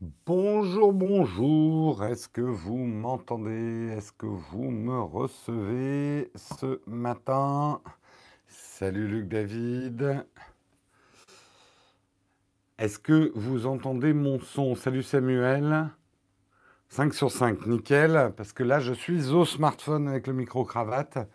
Bonjour, bonjour. Est-ce que vous m'entendez? Est-ce que vous me recevez ce matin? Salut Luc David. Est-ce que vous entendez mon son? Salut Samuel. 5 sur 5, nickel. Parce que là, je suis au smartphone avec le micro-cravate.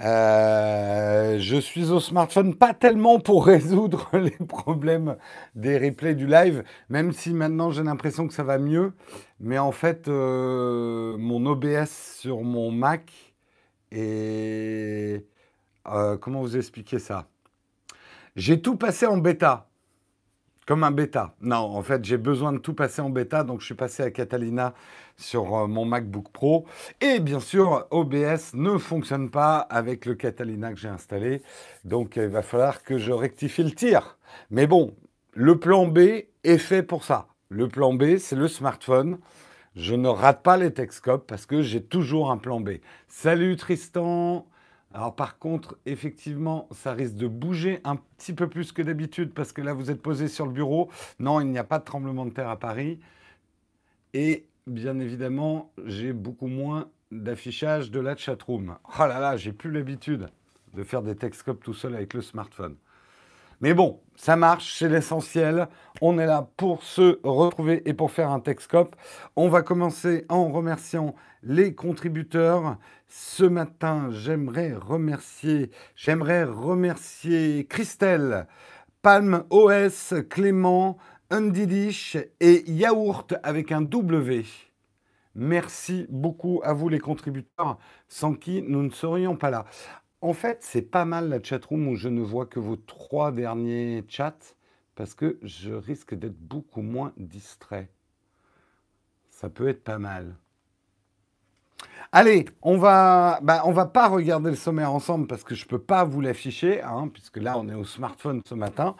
Euh, je suis au smartphone pas tellement pour résoudre les problèmes des replays du live, même si maintenant j'ai l'impression que ça va mieux. Mais en fait, euh, mon OBS sur mon Mac et euh, comment vous expliquer ça? J'ai tout passé en bêta. Comme un bêta. Non, en fait, j'ai besoin de tout passer en bêta, donc je suis passé à Catalina sur euh, mon MacBook Pro. Et bien sûr, OBS ne fonctionne pas avec le Catalina que j'ai installé, donc il va falloir que je rectifie le tir. Mais bon, le plan B est fait pour ça. Le plan B, c'est le smartphone. Je ne rate pas les Texcopes parce que j'ai toujours un plan B. Salut Tristan alors par contre, effectivement, ça risque de bouger un petit peu plus que d'habitude parce que là, vous êtes posé sur le bureau. Non, il n'y a pas de tremblement de terre à Paris. Et bien évidemment, j'ai beaucoup moins d'affichage de la chatroom. Oh là là, j'ai plus l'habitude de faire des textcopes tout seul avec le smartphone. Mais bon, ça marche, c'est l'essentiel. On est là pour se retrouver et pour faire un Texcope. On va commencer en remerciant les contributeurs. Ce matin, j'aimerais remercier, j'aimerais remercier Christelle, Palm OS, Clément, Undidish et Yaourt avec un W. Merci beaucoup à vous les contributeurs, sans qui nous ne serions pas là. En fait, c'est pas mal la chatroom où je ne vois que vos trois derniers chats parce que je risque d'être beaucoup moins distrait. Ça peut être pas mal. Allez, on va, bah, on va pas regarder le sommaire ensemble parce que je peux pas vous l'afficher, hein, puisque là on est au smartphone ce matin.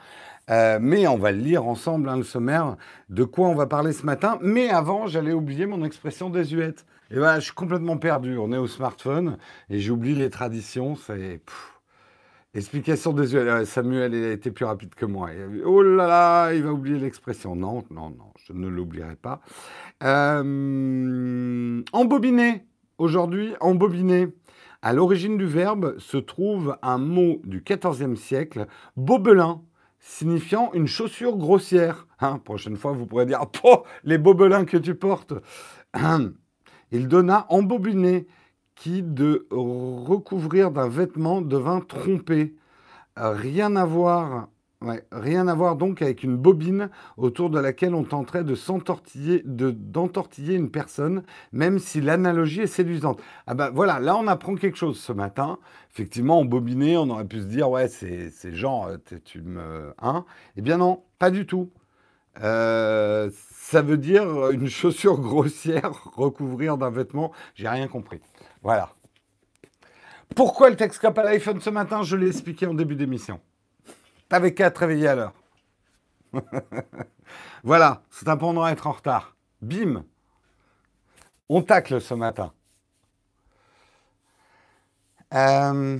Euh, mais on va le lire ensemble, hein, le sommaire, de quoi on va parler ce matin. Mais avant, j'allais oublier mon expression désuète. Et voilà, je suis complètement perdu. On est au smartphone et j'oublie les traditions. C'est. Explication désuète. Samuel a été plus rapide que moi. Oh là là, il va oublier l'expression. Non, non, non, je ne l'oublierai pas. Euh, embobiné. Aujourd'hui, embobiné. À l'origine du verbe se trouve un mot du XIVe siècle, bobelin, signifiant une chaussure grossière. Hein, prochaine fois, vous pourrez dire oh, les bobelins que tu portes. Il donna embobiné qui de recouvrir d'un vêtement devint trompé. Rien à voir rien à voir donc avec une bobine autour de laquelle on tenterait de s'entortiller, de, d'entortiller une personne, même si l'analogie est séduisante. Ah ben voilà, là on apprend quelque chose ce matin. Effectivement, en bobiné, on aurait pu se dire, ouais, c'est, genre, euh, tu me... Hein? Eh bien non, pas du tout. Euh, ça veut dire une chaussure grossière recouvrir d'un vêtement. J'ai rien compris. Voilà. Pourquoi le texte cap à l'iPhone ce matin? Je l'ai expliqué en début d'émission. T'avais qu'à te réveiller à l'heure. voilà, c'est un pendant être en retard. Bim On tacle ce matin. Euh,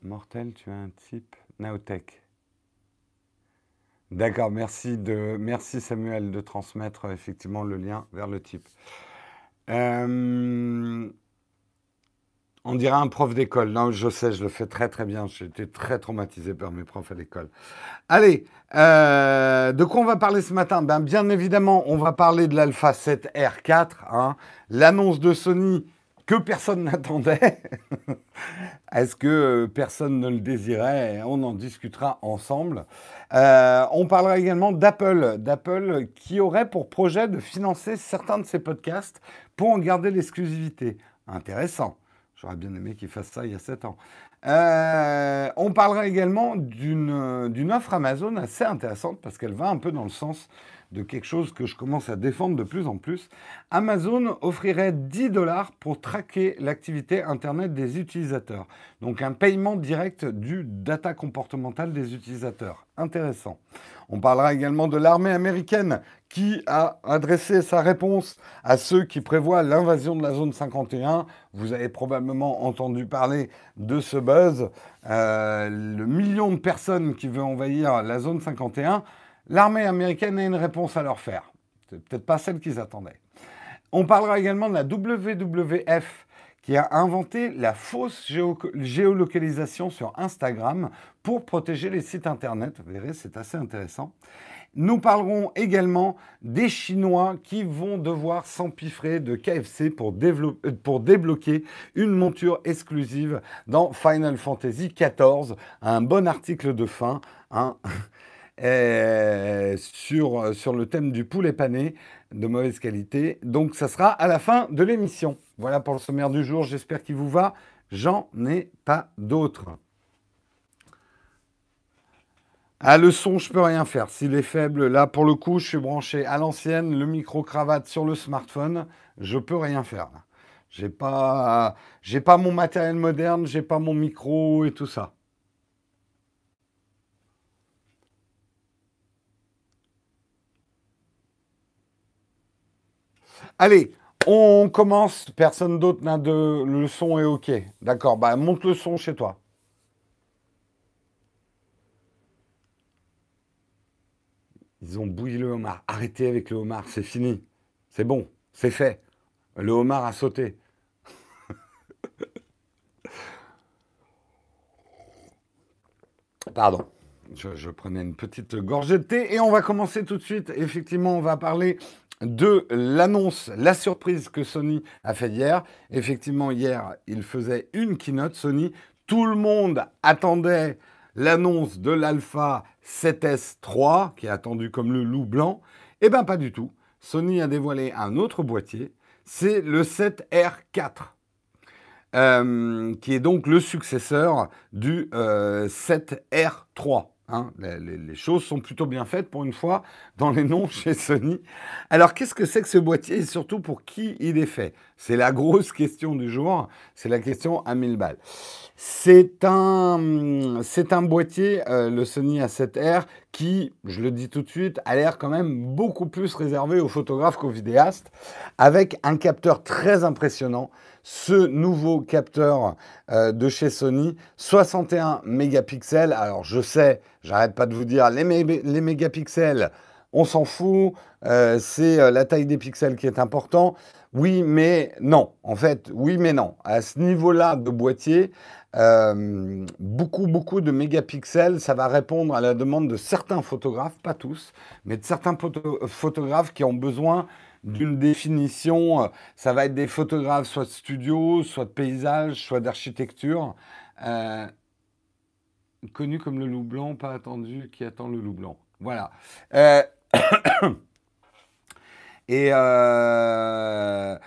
mortel, tu as un type Naotech. D'accord, merci, de, merci Samuel de transmettre effectivement le lien vers le type. Euh, on dirait un prof d'école. Non, je sais, je le fais très très bien. J'ai été très traumatisé par mes profs à l'école. Allez, euh, de quoi on va parler ce matin? Ben, Bien évidemment, on va parler de l'Alpha 7R4, hein. l'annonce de Sony que personne n'attendait. Est-ce que euh, personne ne le désirait? On en discutera ensemble. Euh, on parlera également d'Apple, d'Apple qui aurait pour projet de financer certains de ses podcasts pour en garder l'exclusivité. Intéressant. J'aurais bien aimé qu'il fasse ça il y a 7 ans. Euh, on parlera également d'une offre Amazon assez intéressante parce qu'elle va un peu dans le sens de quelque chose que je commence à défendre de plus en plus. Amazon offrirait 10 dollars pour traquer l'activité Internet des utilisateurs. Donc un paiement direct du data comportemental des utilisateurs. Intéressant. On parlera également de l'armée américaine qui a adressé sa réponse à ceux qui prévoient l'invasion de la zone 51. Vous avez probablement entendu parler de ce buzz. Euh, le million de personnes qui veut envahir la zone 51. L'armée américaine a une réponse à leur faire. C'est peut-être pas celle qu'ils attendaient. On parlera également de la WWF qui a inventé la fausse géolocalisation sur Instagram pour protéger les sites Internet. Vous verrez, c'est assez intéressant. Nous parlerons également des Chinois qui vont devoir s'empiffrer de KFC pour, euh, pour, débloquer une monture exclusive dans Final Fantasy XIV. Un bon article de fin hein, sur, sur le thème du poulet pané de mauvaise qualité. Donc ça sera à la fin de l'émission. Voilà pour le sommaire du jour, j'espère qu'il vous va. J'en ai pas d'autres. Ah, le son, je peux rien faire. S'il est faible, là, pour le coup, je suis branché à l'ancienne, le micro-cravate sur le smartphone. Je peux rien faire. J'ai pas, j'ai pas mon matériel moderne, j'ai pas mon micro et tout ça. Allez, on commence. Personne d'autre n'a de. Le son est OK. D'accord. Bah, monte le son chez toi. Ils ont bouilli le homard. Arrêtez avec le homard, c'est fini. C'est bon, c'est fait. Le homard a sauté. Pardon. Je, je, prenais une petite gorgée de thé et on va commencer tout de suite. Effectivement, on va parler de l'annonce, la surprise que Sony a fait hier. Effectivement, hier, il faisait une keynote Sony. Tout le monde attendait l'annonce de l'Alpha 7S3, qui est attendu comme le loup blanc. Eh bien, pas du tout. Sony a dévoilé un autre boîtier. C'est le 7R4. Euh, qui est donc le successeur du 7R3. Hein, les, choses sont plutôt bien faites pour une fois dans les noms chez Sony. Alors qu'est-ce que c'est que ce boîtier et surtout pour qui il est fait? C'est la grosse question du jour, c'est la question à 1000 balles. C'est un, un boîtier, euh, le Sony A7R, qui, je le dis tout de suite, a l'air quand même beaucoup plus réservé aux photographes qu'aux vidéastes, avec un capteur très impressionnant ce nouveau capteur euh, de chez Sony, 61 mégapixels. Alors je sais, j'arrête pas de vous dire, les, mégapixels, on s'en fout, euh, c'est euh, la taille des pixels qui est important. Oui, mais non. En fait, oui, mais non. À ce niveau-là de boîtier, beaucoup, beaucoup de mégapixels, ça va répondre à la demande de certains photographes, pas tous, mais de certains photographes qui ont besoin d'une définition. Euh, ça va être des photographes, soit de studio, soit de paysage, soit d'architecture. Euh, connu comme le loup blanc, pas attendu, qui attend le loup blanc. Voilà. Euh, et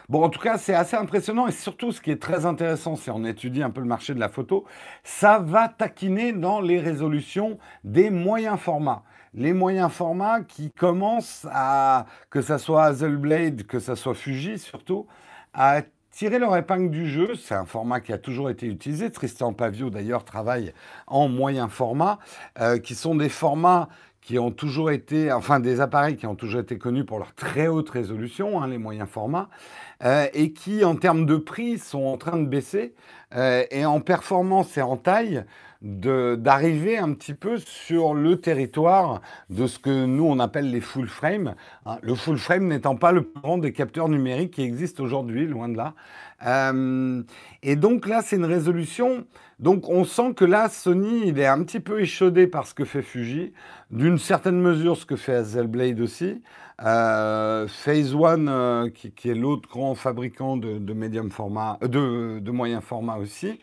bon, en tout cas, c'est assez impressionnant. Et surtout, ce qui est très intéressant, si on étudie un peu le marché de la photo, ça va taquiner dans les résolutions des moyens formats les moyens formats qui commencent à, que ça soit Hazelblade, que ça soit Fuji surtout, à tirer leur épingle du jeu. C'est un format qui a toujours été utilisé. Tristan Pavio d'ailleurs travaille en moyen format, euh, qui sont des formats qui ont toujours été, enfin des appareils qui ont toujours été connus pour leur très haute résolution, hein, les moyens formats, euh, et qui en termes de prix sont en train de baisser, euh, et en performance et en taille, d'arriver un petit peu sur le territoire de ce que nous on appelle les full frame. Hein. le full frame n'étant pas le grand des capteurs numériques qui existent aujourd'hui, loin de là. Euh, et donc là, c'est une résolution. Donc on sent que là, Sony, il est un petit peu échaudé par ce que fait Fuji, d'une certaine mesure ce que fait Hazelblade aussi. Euh, Phase One, euh, qui, est l'autre grand fabricant de, de format, de, de moyen format aussi.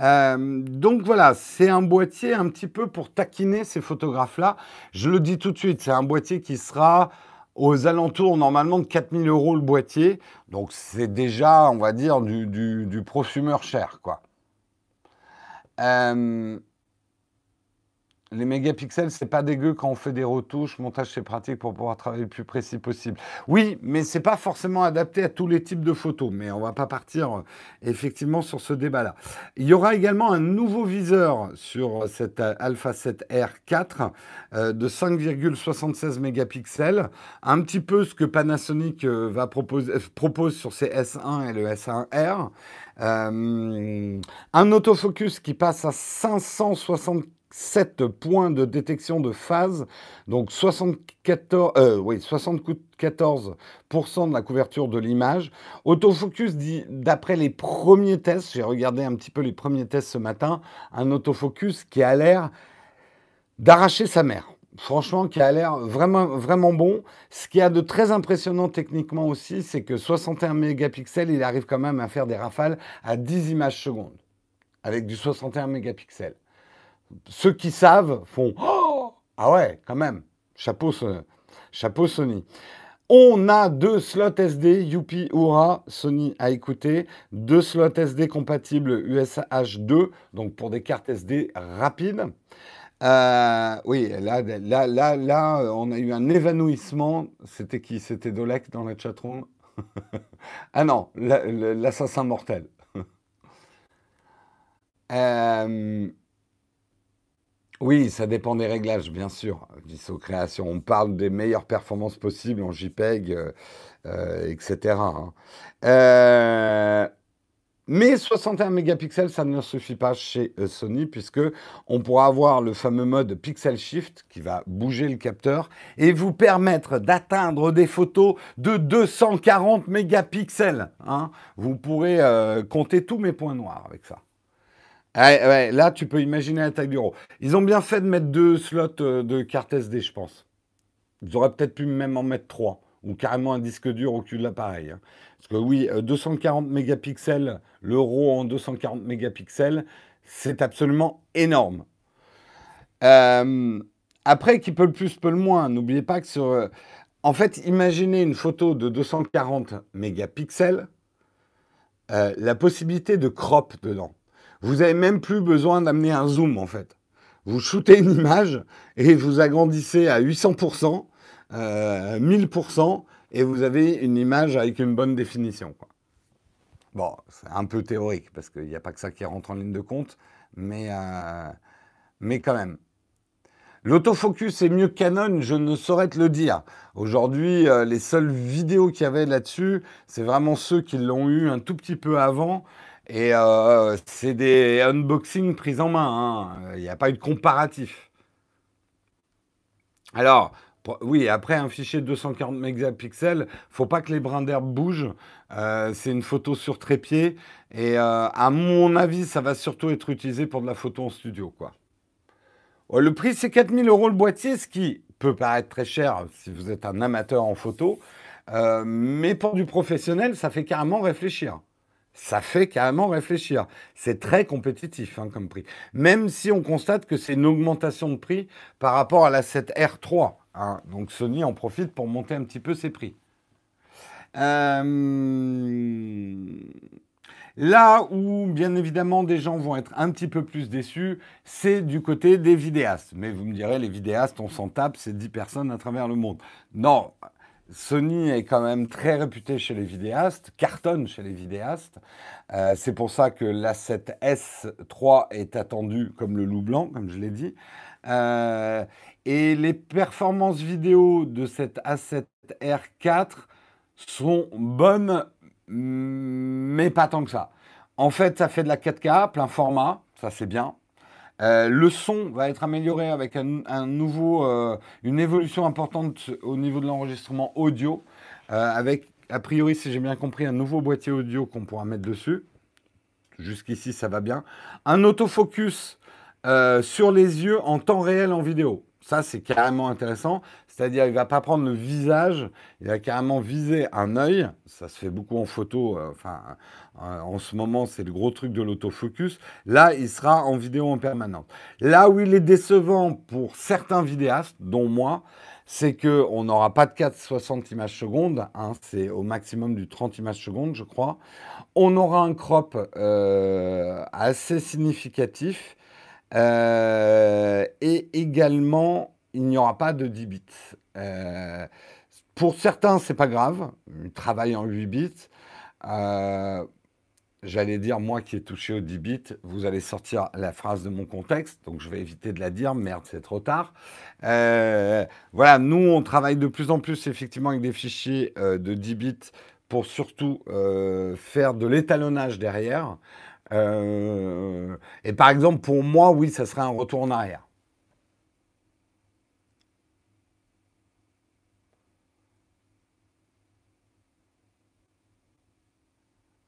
Euh, donc voilà, c'est un boîtier un petit peu pour taquiner ces photographes-là. Je le dis tout de suite, c'est un boîtier qui sera aux alentours normalement de 4000 euros le boîtier. Donc c'est déjà, on va dire, du, prosumeur cher, quoi. Euh, Les mégapixels, c'est pas dégueu quand on fait des retouches. Montage, c'est pratique pour pouvoir travailler le plus précis possible. Oui, mais c'est pas forcément adapté à tous les types de photos. Mais on va pas partir euh, effectivement sur ce débat-là. Il y aura également un nouveau viseur sur cette euh, Alpha 7R 4 euh, de 5,76 mégapixels. Un petit peu ce que Panasonic va proposer, propose sur ses S1 et le S1R. un autofocus qui passe à 560 7 points de détection de phase, donc 74, euh, oui, 74% de la couverture de l'image. Autofocus dit, d'après les premiers tests, j'ai regardé un petit peu les premiers tests ce matin, un autofocus qui a l'air d'arracher sa mère. Franchement, qui a l'air vraiment, vraiment bon. Ce qui a de très impressionnant techniquement aussi, c'est que 61 mégapixels, il arrive quand même à faire des rafales à 10 images secondes, avec du 61 mégapixels ceux qui savent font oh Ah ouais, quand même, chapeau, chapeau Sony. On a deux slots SD, Youpi, Oura, Sony a écouté, deux slots SD compatibles USH 2, donc pour des cartes SD rapides. Euh, oui, là, là, là, là, on a eu un évanouissement. C'était qui? C'était Dolek dans la chatroom? Ah non, l'assassin mortel. euh, oui, ça dépend des réglages, bien sûr. aux création, on parle des meilleures performances possibles en JPEG, euh, euh, etc. Hein. Euh, mais 61 mégapixels, ça ne suffit pas chez Sony, puisque on pourra avoir le fameux mode Pixel Shift qui va bouger le capteur et vous permettre d'atteindre des photos de 240 mégapixels. Hein. Vous pourrez compter tous mes points noirs avec ça. Ouais, là, tu peux imaginer la taille du. Ils ont bien fait de mettre deux slots euh, de carte SD, je pense. Ils auraient peut-être pu même en mettre trois, ou carrément un disque dur au cul de l'appareil. Hein. Parce que oui, 240 euh, mégapixels, le RAW en 240 mégapixels, c'est absolument énorme. Euh, après, qui peut le plus, peut le moins. N'oubliez pas que. En fait, imaginez une photo de 240 mégapixels, la possibilité de crop dedans. Vous n'avez même plus besoin d'amener un zoom en fait. Vous shootez une image et vous agrandissez à 800%, 1000% euh, et vous avez une image avec une bonne définition. Bon, c'est un peu théorique parce qu'il n'y a pas que ça qui rentre en ligne de compte, mais, euh, quand même. L'autofocus est mieux Canon, je ne saurais te le dire. Aujourd'hui, euh, les seules vidéos qu'il y avait là-dessus, c'est vraiment ceux qui l'ont eu un tout petit peu avant. Et euh, c'est des unboxings pris en main. Hein. Il n'y a pas eu de comparatif. Alors, oui, après un fichier de 240 mégapixels, faut pas que les brins d'herbe bougent. Euh, c'est une photo sur trépied. Et euh, à mon avis, ça va surtout être utilisé pour de la photo en studio. Quoi. Oh, le prix, c'est 4000 euros le boîtier, ce qui peut paraître très cher si vous êtes un amateur en photo. mais pour du professionnel, ça fait carrément réfléchir ça fait carrément réfléchir. C'est très compétitif hein, comme prix. Même si on constate que c'est une augmentation de prix par rapport à la 7R3. Hein. Donc Sony en profite pour monter un petit peu ses prix. Euh, là où, bien évidemment, des gens vont être un petit peu plus déçus, c'est du côté des vidéastes. Mais vous me direz, les vidéastes, on s'en tape, c'est 10 personnes à travers le monde. Non, Sony est quand même très réputé chez les vidéastes, cartonne chez les vidéastes. Euh, c'est pour ça que l'A7S3 est attendu comme le loup blanc, comme je l'ai dit. Euh, et les performances vidéo de cette A7R4 sont bonnes, mais pas tant que ça. En fait, ça fait de la 4K, plein format, ça c'est bien. Euh, le son va être amélioré avec un, nouveau, euh, une évolution importante au niveau de l'enregistrement audio, euh, avec a priori, si j'ai bien compris, un nouveau boîtier audio qu'on pourra mettre dessus. Jusqu'ici, ça va bien. Un autofocus sur les yeux en temps réel en vidéo. Ça, c'est carrément intéressant. C'est-à-dire, il ne va pas prendre le visage, il va carrément viser un œil. Ça se fait beaucoup en photo. Euh, enfin, euh, en ce moment, c'est le gros truc de l'autofocus. Là, il sera en vidéo en permanence. Là où il est décevant pour certains vidéastes, dont moi, c'est qu'on n'aura pas de 460 images secondes. Hein, c'est au maximum du 30 images secondes, je crois. On aura un crop euh, assez significatif et également, il n'y aura pas de 10 bits. Euh, pour certains, c'est pas grave. Ils travaillent en 8 bits. Euh, j'allais dire, moi qui ai touché au 10 bits, vous allez sortir la phrase de mon contexte, donc je vais éviter de la dire, merde, c'est trop tard. voilà, nous, on travaille de plus en plus effectivement avec des fichiers de 10 bits pour surtout faire de l'étalonnage derrière. Euh, et par exemple, pour moi, oui, ça serait un retour en arrière.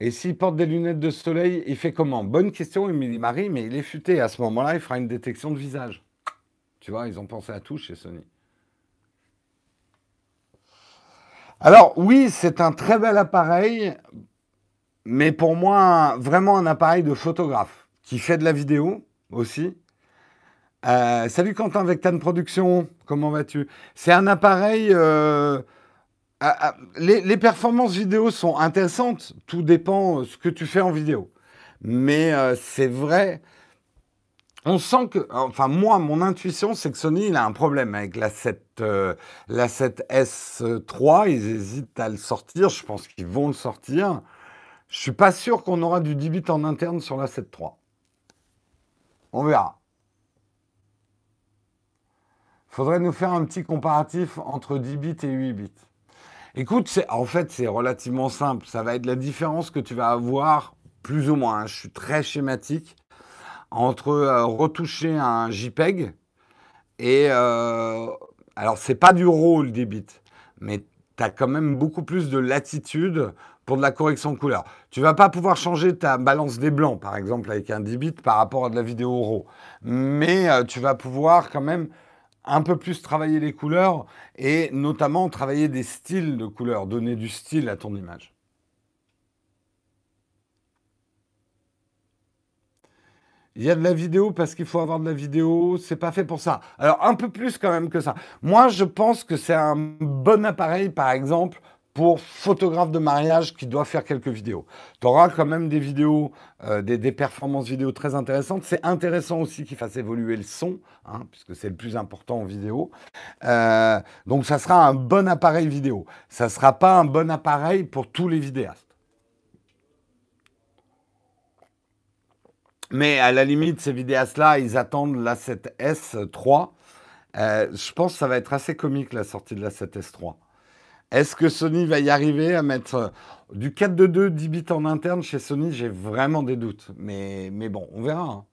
Et s'il porte des lunettes de soleil, il fait comment? Bonne question, Émilie Marie, mais il est futé. À ce moment-là, il fera une détection de visage. Tu vois, ils ont pensé à tout chez Sony. Alors oui, c'est un très bel appareil mais pour moi, vraiment un appareil de photographe qui fait de la vidéo aussi. Euh, salut Quentin Vectan Production, comment vas-tu? C'est un appareil. Euh, les, performances vidéo sont intéressantes, tout dépend de ce que tu fais en vidéo. Mais euh, c'est vrai, on sent que, enfin moi, mon intuition, c'est que Sony, il a un problème avec la 7, la 7S3. Ils hésitent à le sortir. Je pense qu'ils vont le sortir. Je suis pas sûr qu'on aura du 10 bits en interne sur la 7.3. On verra. Faudrait nous faire un petit comparatif entre 10 bits et 8 bits. Écoute, en fait, c'est relativement simple. Ça va être la différence que tu vas avoir, plus ou moins. Hein. Je suis très schématique entre euh, retoucher un JPEG et euh, alors c'est pas du RAW le 10 bits, mais tu as quand même beaucoup plus de latitude pour de la correction couleur. Tu vas pas pouvoir changer ta balance des blancs, par exemple, avec un 10 bits par rapport à de la vidéo RAW. Mais euh, tu vas pouvoir quand même un peu plus travailler les couleurs et notamment travailler des styles de couleurs, donner du style à ton image. Il y a de la vidéo parce qu'il faut avoir de la vidéo, c'est pas fait pour ça. Alors un peu plus quand même que ça. Moi je pense que c'est un bon appareil par exemple pour photographe de mariage qui doit faire quelques vidéos. Tu auras quand même des vidéos, euh, des, performances vidéo très intéressantes. C'est intéressant aussi qu'il fasse évoluer le son, hein, puisque c'est le plus important en vidéo. Euh, donc ça sera un bon appareil vidéo. Ça ne sera pas un bon appareil pour tous les vidéastes. Mais à la limite, ces vidéastes-là, ils attendent la 7S 3. Euh, je pense que ça va être assez comique la sortie de la 7S 3. Est-ce que Sony va y arriver à mettre euh, du 4.2 10 bits en interne chez Sony J'ai vraiment des doutes. Mais, mais bon, on verra. Hein.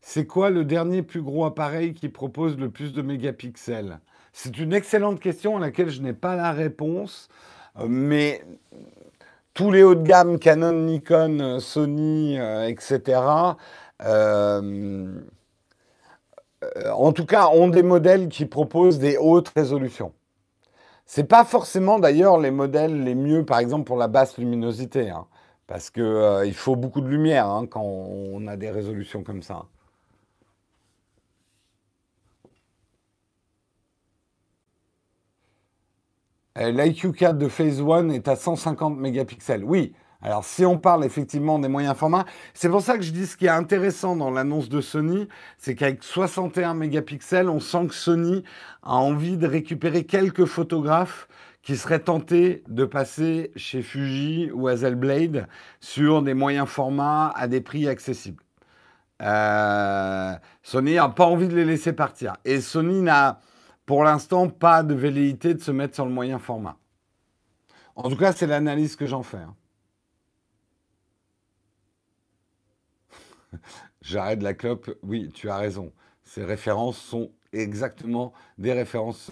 C'est quoi le dernier plus gros appareil qui propose le plus de mégapixels? C'est une excellente question à laquelle je n'ai pas la réponse. Euh, mais tous les hauts de gamme, Canon, Nikon, Sony, euh, etc., euh, en tout cas, ont des modèles qui proposent des hautes résolutions. Ce n'est pas forcément d'ailleurs les modèles les mieux, par exemple pour la basse luminosité, hein, parce qu'il euh, faut beaucoup de lumière hein, quand on a des résolutions comme ça. Euh, L'IQ 4 de Phase 1 est à 150 mégapixels. Oui, alors, si on parle effectivement des moyens formats, c'est pour ça que je dis ce qui est intéressant dans l'annonce de Sony, c'est qu'avec 61 mégapixels, on sent que Sony a envie de récupérer quelques photographes qui seraient tentés de passer chez Fuji ou Hazelblad sur des moyens formats à des prix accessibles. Euh, Sony n'a pas envie de les laisser partir. Et Sony n'a pour l'instant pas de velléité de se mettre sur le moyen format. En tout cas, c'est l'analyse que j'en fais. Hein. J'arrête la clope. Oui, tu as raison. Ces références sont exactement des références.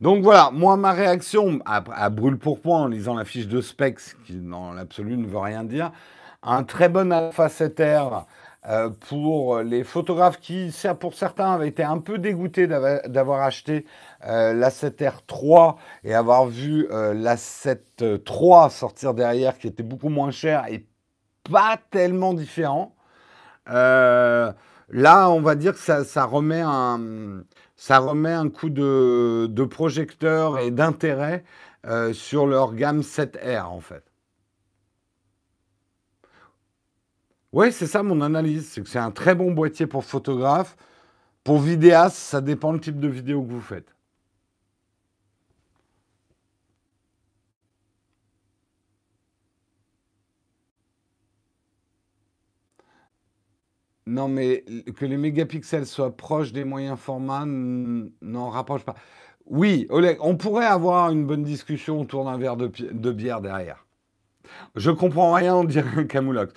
Donc voilà, moi, ma réaction à, brûle pour point en lisant la fiche de specs, qui dans l'absolu ne veut rien dire, un très bon Alpha 7R euh, pour les photographes qui, pour certains, avaient été un peu dégoûtés d'avoir acheté euh, la 7R 3 et avoir vu euh, la 7 III sortir derrière, qui était beaucoup moins cher et pas tellement différent. Euh, là, on va dire que ça, remet, un, ça remet un coup de, projecteur et d'intérêt euh, sur leur gamme 7R, en fait. Oui, c'est ça mon analyse, c'est que c'est un très bon boîtier pour photographe. Pour vidéaste, ça dépend le type de vidéo que vous faites. Non, mais que les mégapixels soient proches des moyens formats n'en rapproche pas. Oui, Oleg, on pourrait avoir une bonne discussion autour d'un verre de, bière derrière. Je comprends rien, on dirait Camoulox.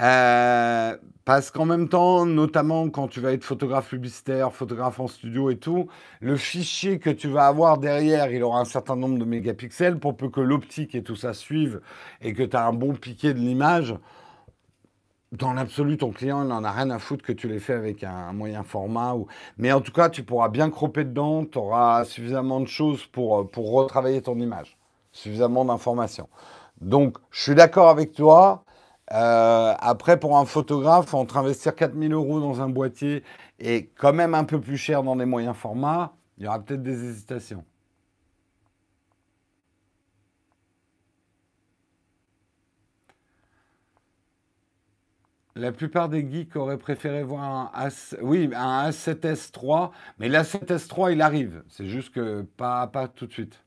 Euh, parce qu'en même temps, notamment quand tu vas être photographe publicitaire, photographe en studio et tout, le fichier que tu vas avoir derrière, il aura un certain nombre de mégapixels pour peu que l'optique et tout ça suivent et que tu as un bon piqué de l'image dans l'absolu, ton client, n'en a rien à foutre que tu l'aies fait avec un, moyen format. Ou... Mais en tout cas, tu pourras bien cropper dedans, tu auras suffisamment de choses pour, euh, pour retravailler ton image, suffisamment d'informations. Donc, je suis d'accord avec toi. Euh, après, pour un photographe, entre investir 4000 euros dans un boîtier et quand même un peu plus cher dans des moyens formats, il y aura peut-être des hésitations. La plupart des geeks auraient préféré voir un, A, oui, un A7S3, mais l'A7S3, il arrive. C'est juste que pas, pas tout de suite.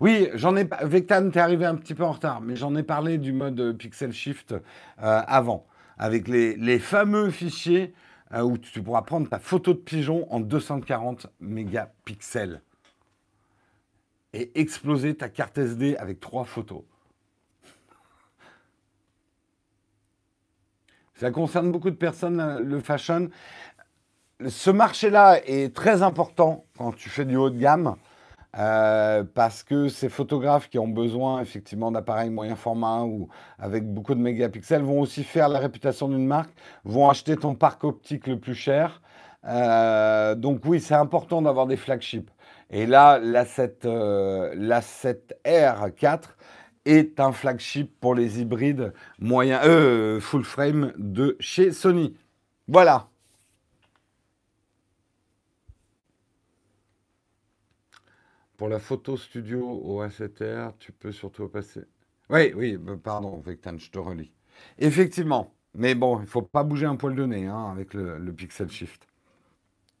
Oui, j'en ai Vectan, t'es arrivé un petit peu en retard, mais j'en ai parlé du mode Pixel Shift euh, avant, avec les, fameux fichiers euh, où tu pourras prendre ta photo de pigeon en 240 mégapixels et exploser ta carte SD avec trois photos. Ça concerne beaucoup de personnes, le fashion. Ce marché-là est très important quand tu fais du haut de gamme. Euh, parce que ces photographes qui ont besoin effectivement d'appareils moyen format ou avec beaucoup de mégapixels vont aussi faire la réputation d'une marque, vont acheter ton parc optique le plus cher. Euh, donc oui, c'est important d'avoir des flagships. Et là, la 7, euh, la 7R4, est un flagship pour les hybrides moyens, euh, full frame de chez Sony. Voilà. Pour la photo studio au A7R, tu peux surtout passer. Oui, oui, bah, pardon, Vectan, je te relis. Effectivement, mais bon, il ne faut pas bouger un poil de nez hein, avec le, le Pixel Shift.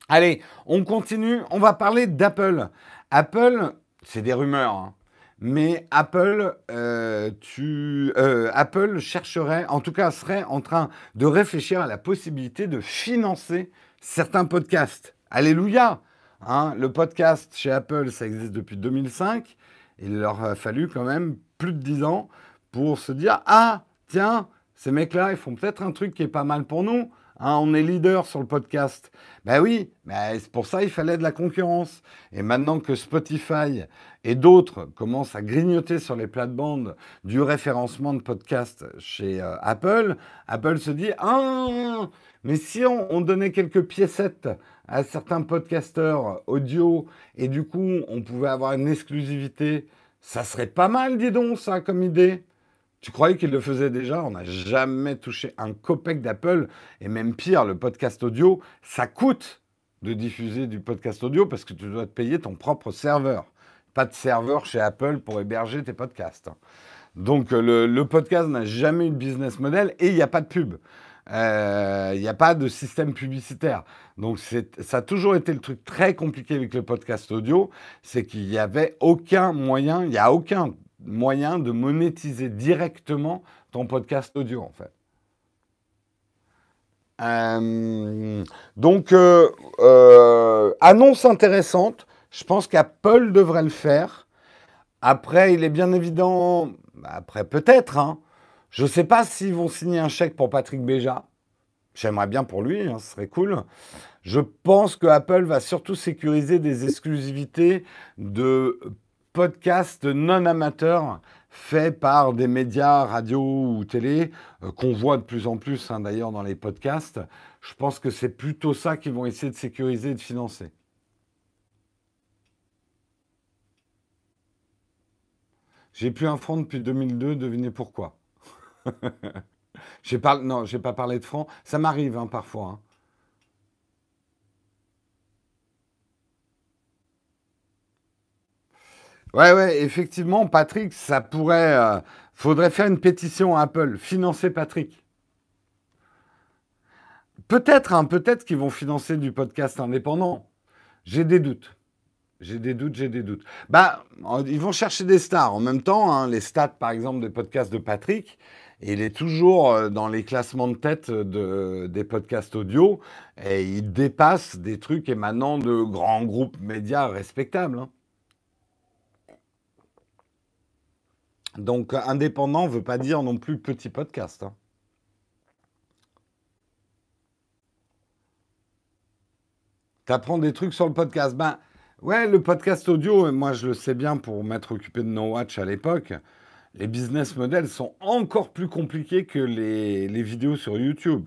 Allez, on continue. On va parler d'Apple. Apple, c'est des rumeurs. Hein. Mais Apple, euh, euh, Apple chercherait, en tout cas serait en train de réfléchir à la possibilité de financer certains podcasts. Alléluia hein, Le podcast chez Apple, ça existe depuis 2005. Il leur a fallu quand même plus de 10 ans pour se dire, ah, tiens, ces mecs-là, ils font peut-être un truc qui est pas mal pour nous. Hein, on est leader sur le podcast. Ben oui, mais pour ça il fallait de la concurrence. Et maintenant que Spotify et d'autres commencent à grignoter sur les plates-bandes du référencement de podcasts chez euh, Apple, Apple se dit Ah, mais si on, donnait quelques piécettes à certains podcasteurs audio et du coup on pouvait avoir une exclusivité, ça serait pas mal, dis donc, ça, comme idée. Tu croyais qu'il le faisait déjà? On n'a jamais touché un copec d'Apple. Et même pire, le podcast audio, ça coûte de diffuser du podcast audio parce que tu dois te payer ton propre serveur. Pas de serveur chez Apple pour héberger tes podcasts. Donc le, podcast n'a jamais eu de business model et il n'y a pas de pub. Euh, il n'y a pas de système publicitaire. Donc ça a toujours été le truc très compliqué avec le podcast audio, c'est qu'il n'y avait aucun moyen, il n'y a aucun moyen de monétiser directement ton podcast audio, en fait. Euh, donc, euh, euh, annonce intéressante. Je pense qu'Apple devrait le faire. Après, il est bien évident, après peut-être, hein. je ne sais pas s'ils vont signer un chèque pour Patrick Béja. J'aimerais bien pour lui, hein, ce serait cool. Je pense que Apple va surtout sécuriser des exclusivités de podcast non amateur fait par des médias radio ou télé, euh, qu'on voit de plus en plus hein, d'ailleurs dans les podcasts. Je pense que c'est plutôt ça qu'ils vont essayer de sécuriser et de financer. J'ai plus un franc depuis 2002, devinez pourquoi. j'ai pas, non, j'ai pas parlé de franc. Ça m'arrive hein, parfois. Hein. Ouais, ouais, effectivement, Patrick, ça pourrait. euh, faudrait faire une pétition à Apple, financer Patrick. Peut-être, hein, peut-être qu'ils vont financer du podcast indépendant. J'ai des doutes. J'ai des doutes, j'ai des doutes. Bah, ils vont chercher des stars. En même temps, hein, les stats, par exemple, des podcasts de Patrick, il est toujours euh, dans les classements de tête de, des podcasts audio et il dépasse des trucs émanant de grands groupes médias respectables. hein. Donc, euh, indépendant ne veut pas dire non plus petit podcast. hein. T'apprends des trucs sur le podcast. Ben, ouais, le podcast audio, moi je le sais bien pour m'être occupé de No Watch à l'époque, les business models sont encore plus compliqués que les, vidéos sur YouTube.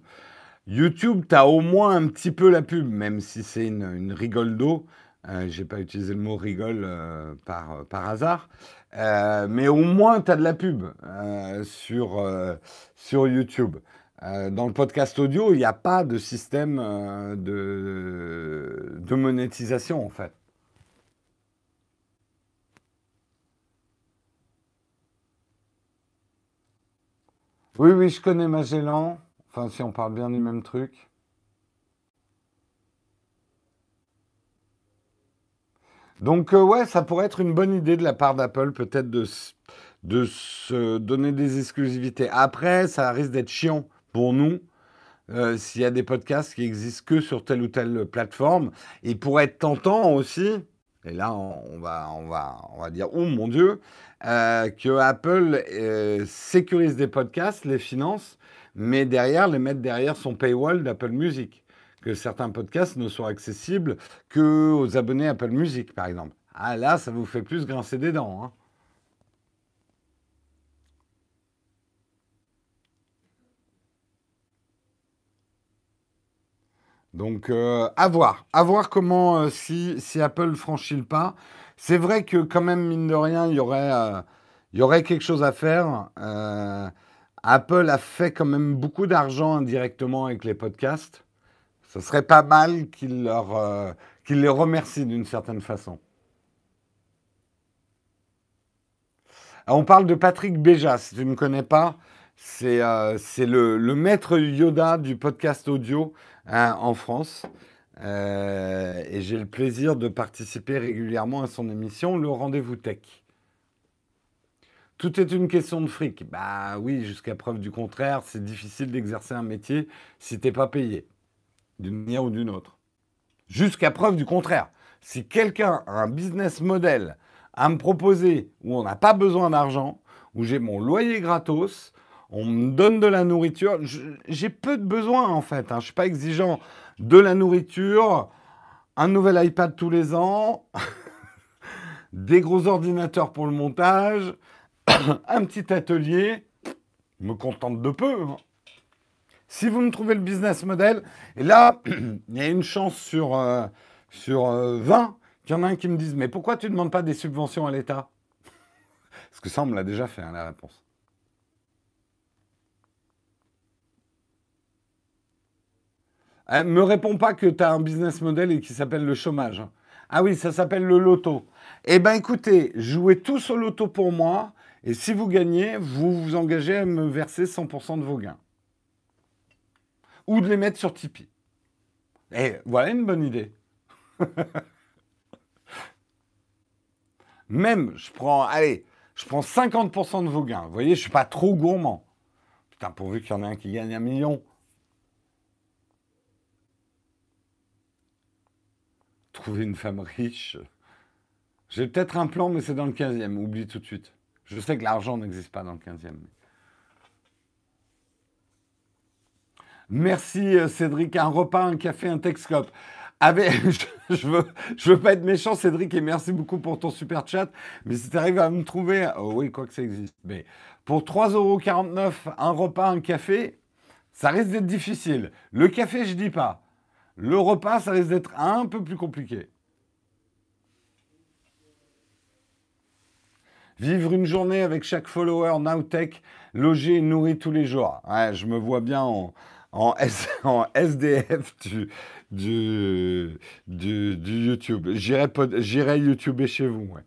YouTube, tu as au moins un petit peu la pub, même si c'est une, rigole d'eau. Euh, J'ai pas utilisé le mot rigole euh, par hasard. Euh, mais au moins, tu as de la pub euh, sur, euh, sur YouTube. Dans le podcast audio, il n'y a pas de système de, de monétisation, en fait. Oui, oui, je connais Magellan. Enfin, si on parle bien du même truc. Donc, euh, ouais, ça pourrait être une bonne idée de la part d'Apple, peut-être de, de se donner des exclusivités. Après, ça risque d'être chiant pour nous euh, s'il y a des podcasts qui existent que sur telle ou telle plateforme. Il pourrait être tentant aussi, et là on, va, on va, on va dire, oh mon Dieu, euh, que Apple sécurise des podcasts, les finance, mais derrière, les mettre derrière son paywall d'Apple Music. Que certains podcasts ne soient accessibles que aux abonnés Apple Music, par exemple. Ah là, ça vous fait plus grincer des dents. hein. Donc, euh, à voir. À voir comment, euh, si, si Apple franchit le pas. C'est vrai que, quand même, mine de rien, il y aurait, euh, y aurait quelque chose à faire. Apple a fait quand même beaucoup d'argent indirectement avec les podcasts. Ce serait pas mal qu'il leur, euh, les remercie d'une certaine façon. Alors, on parle de Patrick Béja, si tu ne me connais pas. C'est euh, c'est le, le maître Yoda du podcast audio hein, en France. Euh, et j'ai le plaisir de participer régulièrement à son émission, Le Rendez-vous Tech. Tout est une question de fric. Bah oui, jusqu'à preuve du contraire, c'est difficile d'exercer un métier si t'es pas payé, d'une manière ou d'une autre. Jusqu'à preuve du contraire. Si quelqu'un a un business model à me proposer où on n'a pas besoin d'argent, où j'ai mon loyer gratos, on me donne de la nourriture, j'ai peu de besoins en fait. hein. Je ne suis pas exigeant de la nourriture, un nouvel iPad tous les ans, des gros ordinateurs pour le montage, un petit atelier. Je me contente de peu. hein. Si vous me trouvez le business model, et là, il y a une chance sur, euh, sur euh, 20 qu'il y en a un qui me dise Mais pourquoi tu ne demandes pas des subventions à l'État? Parce que ça, on me l'a déjà fait, hein, la réponse. Eh, me réponds pas que tu as un business model et qui s'appelle le chômage. hein. Ah oui, ça s'appelle le loto. Eh bien, écoutez, jouez tous au loto pour moi, et si vous gagnez, vous vous engagez à me verser 100% de vos gains. Ou de les mettre sur Tipeee. Et voilà une bonne idée. Même, je prends, allez, je prends 50% de vos gains. Vous voyez, je suis pas trop gourmand. Putain, pourvu qu'il y en ait un qui gagne un million. Trouver une femme riche. J'ai peut-être un plan, mais c'est dans le 15e. Oublie tout de suite. Je sais que l'argent n'existe pas dans le 15e. Merci euh, Cédric. Un repas, un café, un Texcope. Avec, je, je veux, pas être méchant, Cédric, et merci beaucoup pour ton super chat. Mais si tu arrives à me trouver, oh oui, quoi que ça existe. Mais pour 3,49€, un repas, un café, ça risque d'être difficile. Le café, je dis pas. Le repas, ça risque d'être un peu plus compliqué. Vivre une journée avec chaque follower Nowtech, logé et nourri tous les jours. Ouais, je me vois bien en, en, en SDF du, du, du, YouTube. J'irai YouTuber chez vous. Ouais.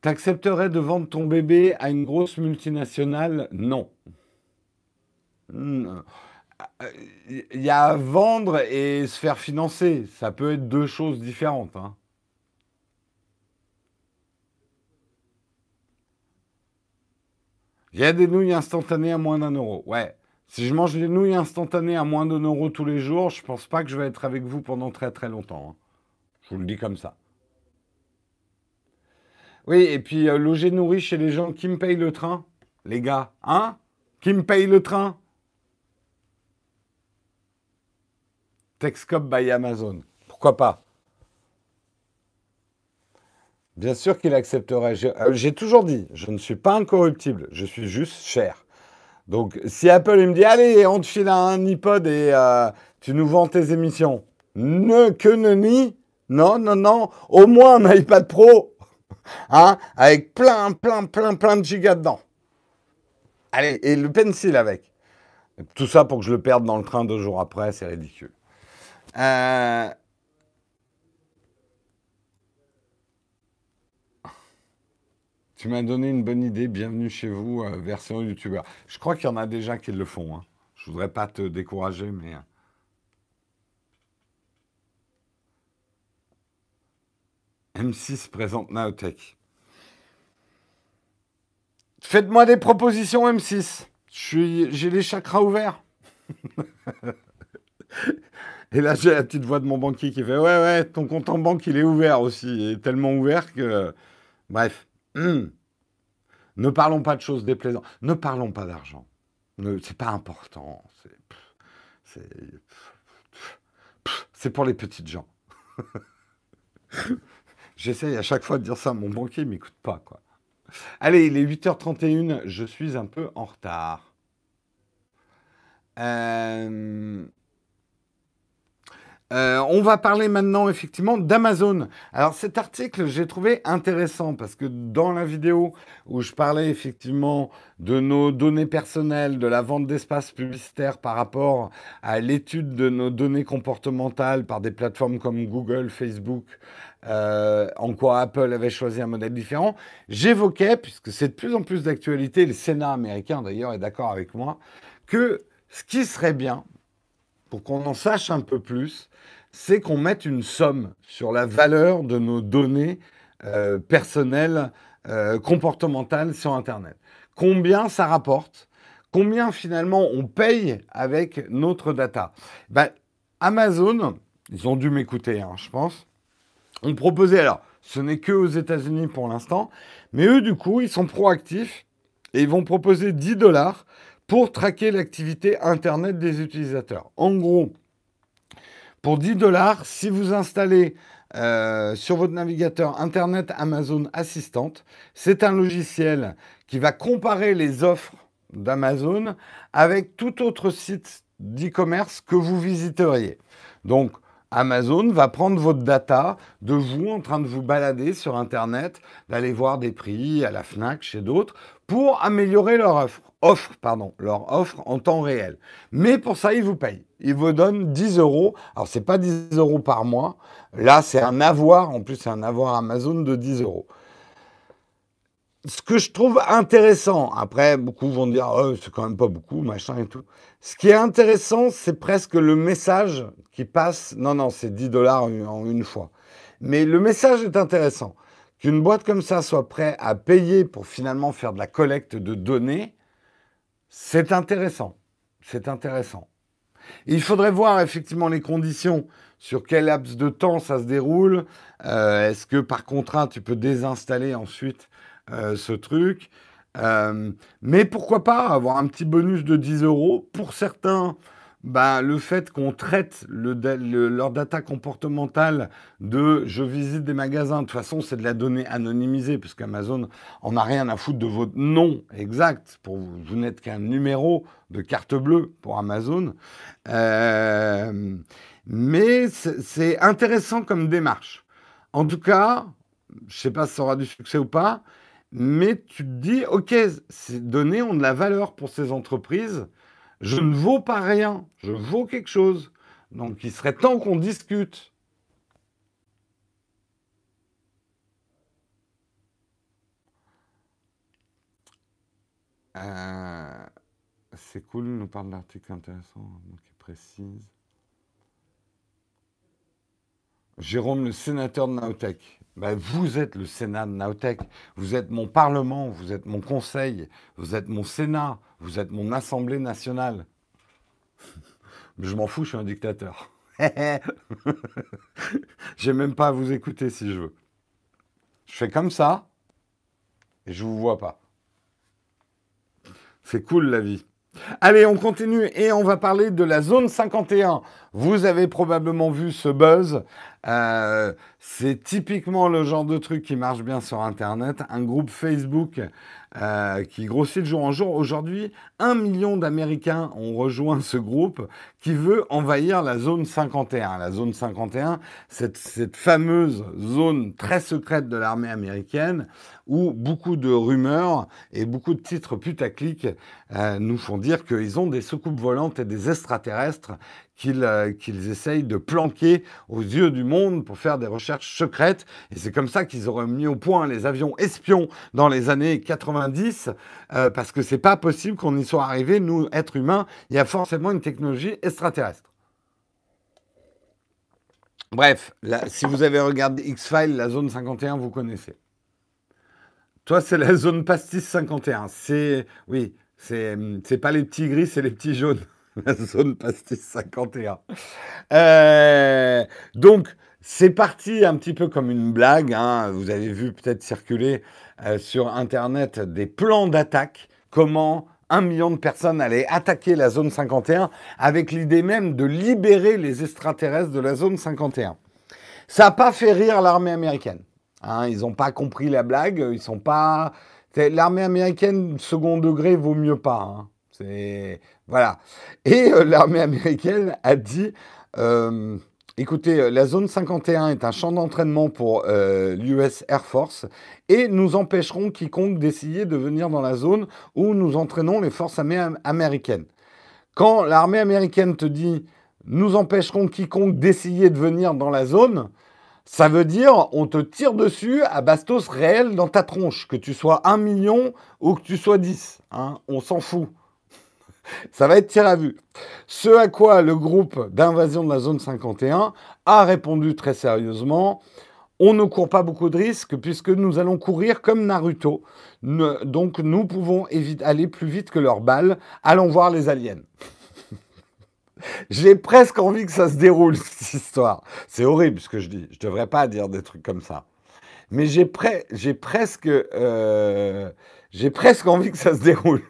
T'accepterais de vendre ton bébé à une grosse multinationale? Non. Il y a vendre et se faire financer. Ça peut être deux choses différentes. Hein. Il y a des nouilles instantanées à moins d'un euro. Ouais. Si je mange des nouilles instantanées à moins d'un euro tous les jours, je pense pas que je vais être avec vous pendant très très longtemps. Hein. Je vous le dis comme ça. Oui, et puis euh, loger nourri chez les gens qui me payent le train, les gars. Hein? Qui me paye le train? Texcop by Amazon. Pourquoi pas? Bien sûr qu'il accepterait. Euh, j'ai toujours dit, je ne suis pas incorruptible, je suis juste cher. Donc, si Apple me dit, allez, on te file un iPod et euh, tu nous vends tes émissions, ne que ne ni, non, non, non, au moins un iPad Pro, hein, avec plein, plein, plein, plein de gigas dedans. Allez, et le pencil avec. Tout ça pour que je le perde dans le train deux jours après, c'est ridicule. Euh, Tu m'as donné une bonne idée. Bienvenue chez vous, euh, version youtubeur. Je crois qu'il y en a déjà qui le font. Hein. Je voudrais pas te décourager, mais. Euh. M6 présente Naotech. Faites-moi des propositions, M6. J'ai les chakras ouverts. Et là, j'ai la petite voix de mon banquier qui fait Ouais, ouais, ton compte en banque, il est ouvert aussi. Il est tellement ouvert que. Bref. Hmm. Ne parlons pas de choses déplaisantes. Ne parlons pas d'argent. C'est pas important. C'est pour les petites gens. J'essaye à chaque fois de dire ça à mon banquier, il m'écoute pas, quoi. Allez, il est 8h31, je suis un peu en retard. Euh... Euh, on va parler maintenant effectivement d'Amazon. Alors cet article, j'ai trouvé intéressant parce que dans la vidéo où je parlais effectivement de nos données personnelles, de la vente d'espace publicitaire par rapport à l'étude de nos données comportementales par des plateformes comme Google, Facebook, euh, en quoi Apple avait choisi un modèle différent, j'évoquais, puisque c'est de plus en plus d'actualité, le Sénat américain d'ailleurs est d'accord avec moi, que ce qui serait bien, pour qu'on en sache un peu plus, c'est qu'on mette une somme sur la valeur de nos données euh, personnelles, euh, comportementales sur Internet. Combien ça rapporte? Combien finalement on paye avec notre data? Ben, Amazon, ils ont dû m'écouter, hein, je pense, ont proposé, alors ce n'est que aux États-Unis pour l'instant, mais eux du coup, ils sont proactifs et ils vont proposer 10 dollars pour traquer l'activité Internet des utilisateurs. En gros, pour 10 dollars, si vous installez euh, sur votre navigateur Internet Amazon Assistant, c'est un logiciel qui va comparer les offres d'Amazon avec tout autre site d'e-commerce que vous visiteriez. Donc, Amazon va prendre votre data de vous en train de vous balader sur Internet, d'aller voir des prix à la FNAC, chez d'autres, pour améliorer leur offre, offre, pardon, leur offre en temps réel. Mais pour ça, ils vous payent. Ils vous donnent 10 euros. Alors, ce n'est pas 10 euros par mois. Là, c'est un avoir. En plus, c'est un avoir Amazon de 10 euros ce que je trouve intéressant, après, beaucoup vont dire, oh, c'est quand même pas beaucoup, machin et tout. Ce qui est intéressant, c'est presque le message qui passe. Non, non, c'est 10 dollars en une fois. Mais le message est intéressant. Qu'une boîte comme ça soit prête à payer pour finalement faire de la collecte de données, c'est intéressant. C'est intéressant. il faudrait voir effectivement les conditions, sur quel laps de temps ça se déroule. Euh, est-ce que par contrat, tu peux désinstaller ensuite euh, ce truc? Euh, mais pourquoi pas avoir un petit bonus de 10 euros Pour certains, ben, le fait qu'on traite le, leur data comportementale de je visite des magasins, de toute façon, c'est de la donnée anonymisée, parce qu'Amazon en a rien à foutre de votre nom exact. Pour vous, vous n'êtes qu'un numéro de carte bleue pour Amazon. Euh, mais c'est intéressant comme démarche. En tout cas, je ne sais pas si ça aura du succès ou pas, mais tu te dis, OK, ces données ont de la valeur pour ces entreprises. Je ne vaux pas rien, je vaux quelque chose. Donc il serait temps qu'on discute. Euh, c'est cool, il nous parle d'articles intéressants, qui précise. Jérôme, le sénateur de Naotech. Ben, vous êtes le Sénat de Naotech. Vous êtes mon Parlement, vous êtes mon Conseil, vous êtes mon Sénat, vous êtes mon Assemblée nationale. Je m'en fous, je suis un dictateur. J'ai même pas à vous écouter si je veux. Je fais comme ça et je vous vois pas. C'est cool la vie. Allez, on continue et on va parler de la zone 51. Vous avez probablement vu ce buzz. Euh, c'est typiquement le genre de truc qui marche bien sur Internet. Un groupe Facebook euh, qui grossit de jour en jour. Aujourd'hui, un million d'Américains ont rejoint ce groupe qui veut envahir la zone 51. La zone 51, cette, fameuse zone très secrète de l'armée américaine où beaucoup de rumeurs et beaucoup de titres putaclic euh, nous font dire qu'ils ont des soucoupes volantes et des extraterrestres euh, qu'ils essayent de planquer aux yeux du monde pour faire des recherches secrètes. Et c'est comme ça qu'ils auraient mis au point les avions espions dans les années 90, euh, parce que c'est pas possible qu'on y soit arrivé, nous, êtres humains, il y a forcément une technologie extraterrestre. Bref, si vous avez regardé X-Files, la zone 51, vous connaissez. Toi, c'est la zone pastis 51. C'est, oui, c'est, c'est pas les petits gris, c'est les petits jaunes. la zone pastis 51. Euh, donc, c'est parti un petit peu comme une blague. Hein. Vous avez vu peut-être circuler euh, sur Internet des plans d'attaque. Comment un million de personnes allaient attaquer la zone 51 avec l'idée même de libérer les extraterrestres de la zone 51. Ça n'a pas fait rire l'armée américaine. Hein. ils n'ont pas compris la blague. Ils sont pas. L'armée américaine second degré vaut mieux pas. Hein. Voilà. Et euh, l'armée américaine a dit euh, écoutez, euh, la zone 51 est un champ d'entraînement pour l'US Air Force et nous empêcherons quiconque d'essayer de venir dans la zone où nous entraînons les forces américaines. Quand l'armée américaine te dit nous empêcherons quiconque d'essayer de venir dans la zone, ça veut dire on te tire dessus à bastos réel dans ta tronche, que tu sois un million ou que tu sois 10. Hein, on s'en fout. Ça va être tir à vue. Ce à quoi le groupe d'invasion de la zone 51 a répondu très sérieusement. On ne court pas beaucoup de risques puisque nous allons courir comme Naruto. donc nous pouvons aller plus vite que leurs balles. Allons voir les aliens. J'ai presque envie que ça se déroule, cette histoire. C'est horrible ce que je dis. Je ne devrais pas dire des trucs comme ça. Mais j'ai presque, euh, presque envie que ça se déroule.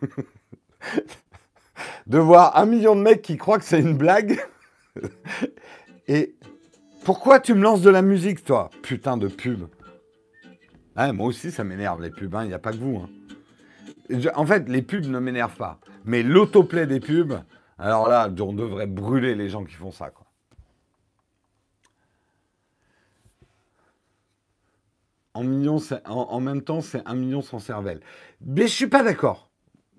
De voir un million de mecs qui croient que c'est une blague. Et pourquoi tu me lances de la musique, toi Putain de pub? moi aussi, ça m'énerve, les pubs. Il n'y a pas que vous. Hein. en fait, les pubs ne m'énervent pas. Mais l'autoplay des pubs, alors là, on devrait brûler les gens qui font ça. En, millions, en même temps, c'est un million sans cervelle. Mais je suis pas d'accord.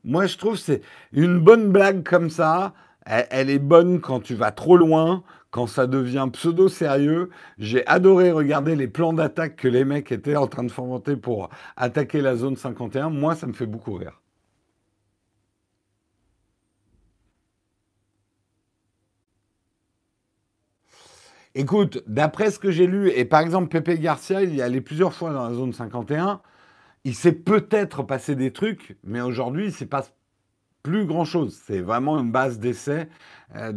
Moi, je trouve c'est une bonne blague comme ça. Elle, est bonne quand tu vas trop loin, quand ça devient pseudo-sérieux. J'ai adoré regarder les plans d'attaque que les mecs étaient en train de fomenter pour attaquer la zone 51. Moi, ça me fait beaucoup rire. Écoute, d'après ce que j'ai lu, et par exemple Pepe Garcia, il y allé plusieurs fois dans la zone 51 il s'est peut-être passé des trucs, mais aujourd'hui, il ne se passe plus grand-chose. C'est vraiment une base d'essai euh,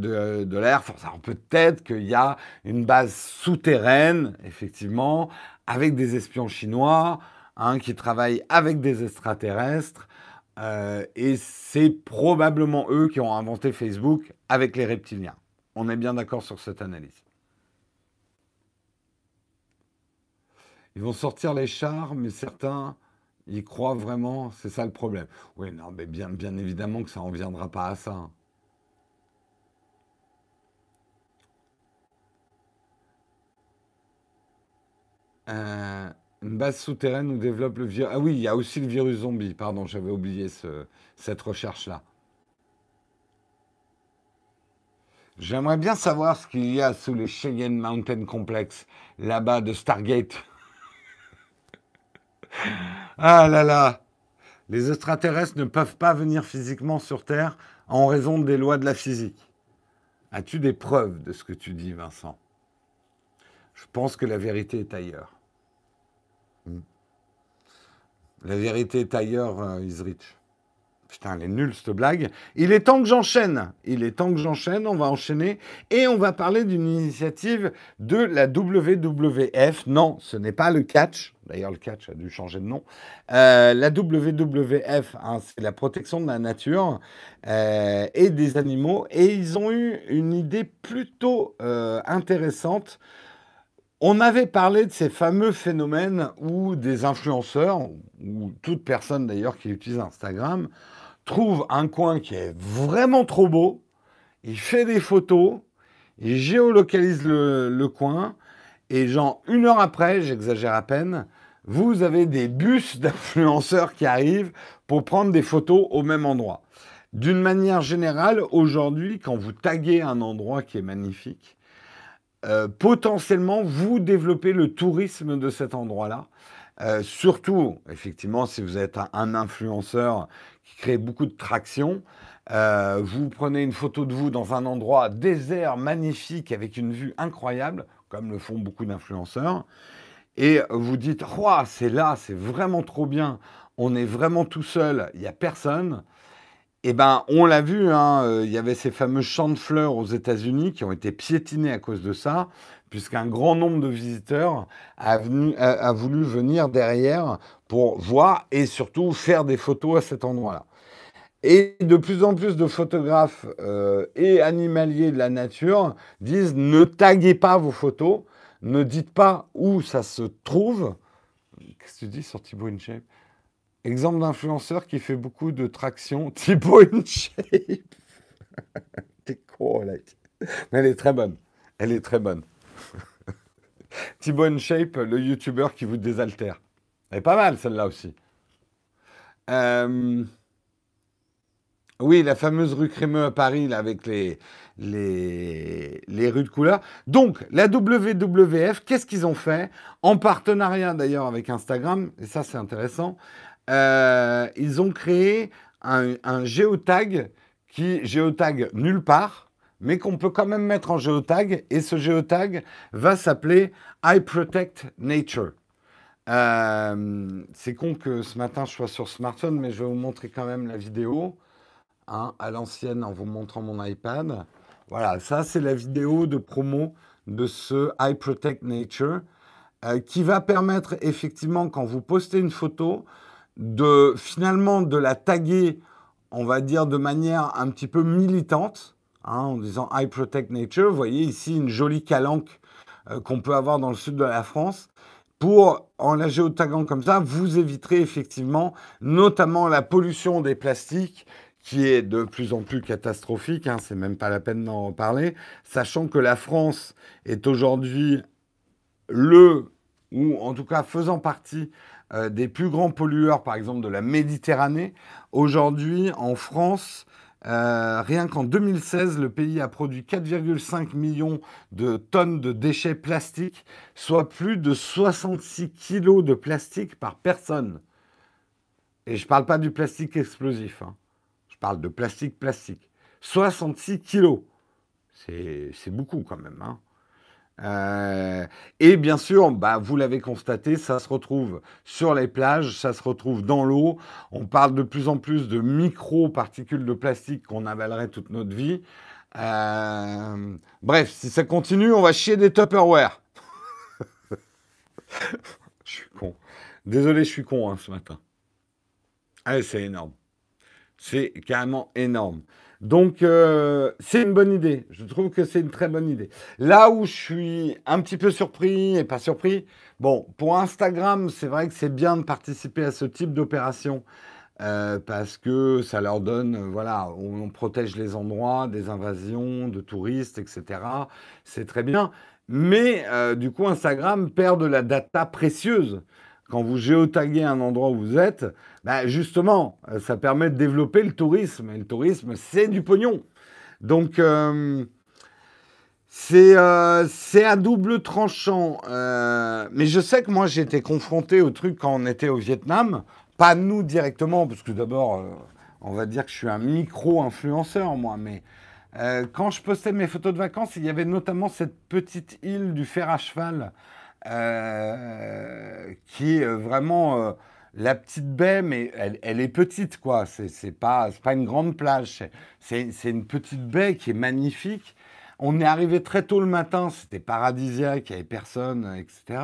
de, l'Air Force. Alors peut-être qu'il y a une base souterraine, effectivement, avec des espions chinois, qui travaillent avec des extraterrestres. Euh, et c'est probablement eux qui ont inventé Facebook avec les reptiliens. On est bien d'accord sur cette analyse. Ils vont sortir les chars, mais certains ils croient vraiment, c'est ça le problème. Oui, non, mais bien, bien évidemment que ça n'en viendra pas à ça. Euh, une base souterraine où développe le virus. Ah oui, il y a aussi le virus zombie. Pardon, j'avais oublié cette recherche-là. J'aimerais bien savoir ce qu'il y a sous les Cheyenne Mountain Complex, là-bas de Stargate. Ah là là Les extraterrestres ne peuvent pas venir physiquement sur Terre en raison des lois de la physique. As-tu des preuves de ce que tu dis, Vincent? Je pense que la vérité est ailleurs. Hmm. La vérité est ailleurs, euh, Isrich. Putain, elle est nulle cette blague. Il est temps que j'enchaîne. Il est temps que j'enchaîne. On va enchaîner. Et on va parler d'une initiative de la WWF. Non, ce n'est pas le catch. D'ailleurs, le catch a dû changer de nom. Euh, la WWF, hein, c'est la protection de la nature euh, et des animaux. Et ils ont eu une idée plutôt euh, intéressante. On avait parlé de ces fameux phénomènes où des influenceurs, ou toute personne d'ailleurs qui utilise Instagram, trouve un coin qui est vraiment trop beau, il fait des photos, il géolocalise le, coin, et genre une heure après, j'exagère à peine, vous avez des bus d'influenceurs qui arrivent pour prendre des photos au même endroit. D'une manière générale, aujourd'hui, quand vous taguez un endroit qui est magnifique, euh, potentiellement, vous développez le tourisme de cet endroit-là. Euh, surtout, effectivement, si vous êtes un influenceur qui crée beaucoup de traction. Euh, vous prenez une photo de vous dans un endroit désert, magnifique, avec une vue incroyable, comme le font beaucoup d'influenceurs, et vous dites, oh, c'est là, c'est vraiment trop bien, on est vraiment tout seul, il n'y a personne. Eh bien, on l'a vu, hein, euh, il y avait ces fameux champs de fleurs aux États-Unis qui ont été piétinés à cause de ça, puisqu'un grand nombre de visiteurs a, voulu venir derrière pour voir et surtout faire des photos à cet endroit-là. Et de plus en plus de photographes euh, et animaliers de la nature disent ne taguez pas vos photos, ne dites pas où ça se trouve. Qu'est-ce que tu dis sur Thibaut InShape? Exemple d'influenceur qui fait beaucoup de traction, Thibaut InShape. T'es con, là. Mais elle est très bonne. Elle est très bonne. Thibaut InShape, le youtubeur qui vous désaltère. Elle est pas mal celle-là aussi. Euh, oui, la fameuse rue Crémeux à Paris, avec les, les, les, rues de couleur. Donc, la WWF, qu'est-ce qu'ils ont fait? En partenariat d'ailleurs avec Instagram, et ça c'est intéressant, euh, ils ont créé un, un, géotag qui géotag nulle part, mais qu'on peut quand même mettre en géotag, et ce géotag va s'appeler I Protect Nature. Euh, c'est con que ce matin je sois sur smartphone, mais je vais vous montrer quand même la vidéo hein, à l'ancienne en vous montrant mon iPad. Voilà, ça c'est la vidéo de promo de ce I Protect Nature euh, qui va permettre effectivement quand vous postez une photo de finalement de la taguer, on va dire de manière un petit peu militante, hein, en disant I Protect Nature. Vous voyez ici une jolie calanque euh, qu'on peut avoir dans le sud de la France pour, en la géotaguant comme ça, vous éviterez effectivement notamment la pollution des plastiques qui est de plus en plus catastrophique, hein, c'est même pas la peine d'en parler, sachant que la France est aujourd'hui le, ou en tout cas faisant partie euh, des plus grands pollueurs, par exemple de la Méditerranée. Aujourd'hui, en France, euh, rien qu'en 2016, le pays a produit 4,5 millions de tonnes de déchets plastiques, soit plus de 66 kilos de plastique par personne. Et je ne parle pas du plastique explosif, hein. je parle de plastique plastique. 66 kilos. C'est beaucoup quand même. Hein. Euh, et bien sûr, bah, vous l'avez constaté, ça se retrouve sur les plages, ça se retrouve dans l'eau. On parle de plus en plus de micro-particules de plastique qu'on avalerait toute notre vie. Euh, bref, si ça continue, on va chier des Tupperware. je suis con. Désolé, je suis con hein, ce matin. Allez, c'est énorme. C'est carrément énorme. Donc, euh, c'est une bonne idée. Je trouve que c'est une très bonne idée. Là où je suis un petit peu surpris et pas surpris, bon, pour Instagram, c'est vrai que c'est bien de participer à ce type d'opération euh, parce que ça leur donne, voilà, on, protège les endroits des invasions de touristes, etc. C'est très bien. Mais euh, du coup, Instagram perd de la data précieuse quand vous géotaguez un endroit où vous êtes, bah, justement, euh, ça permet de développer le tourisme. Et le tourisme, c'est du pognon. Donc, euh, euh, c'est à double tranchant. mais je sais que moi, j'ai été confronté au truc quand on était au Vietnam, pas nous directement, parce que d'abord, on va dire que je suis un micro-influenceur, moi, mais quand je postais mes photos de vacances, il y avait notamment cette petite île du fer à cheval, euh, qui est vraiment la petite baie, mais elle, est petite, quoi. C'est pas, une grande plage. C'est une petite baie qui est magnifique. On est arrivé très tôt le matin, c'était paradisiaque, il n'y avait personne, etc.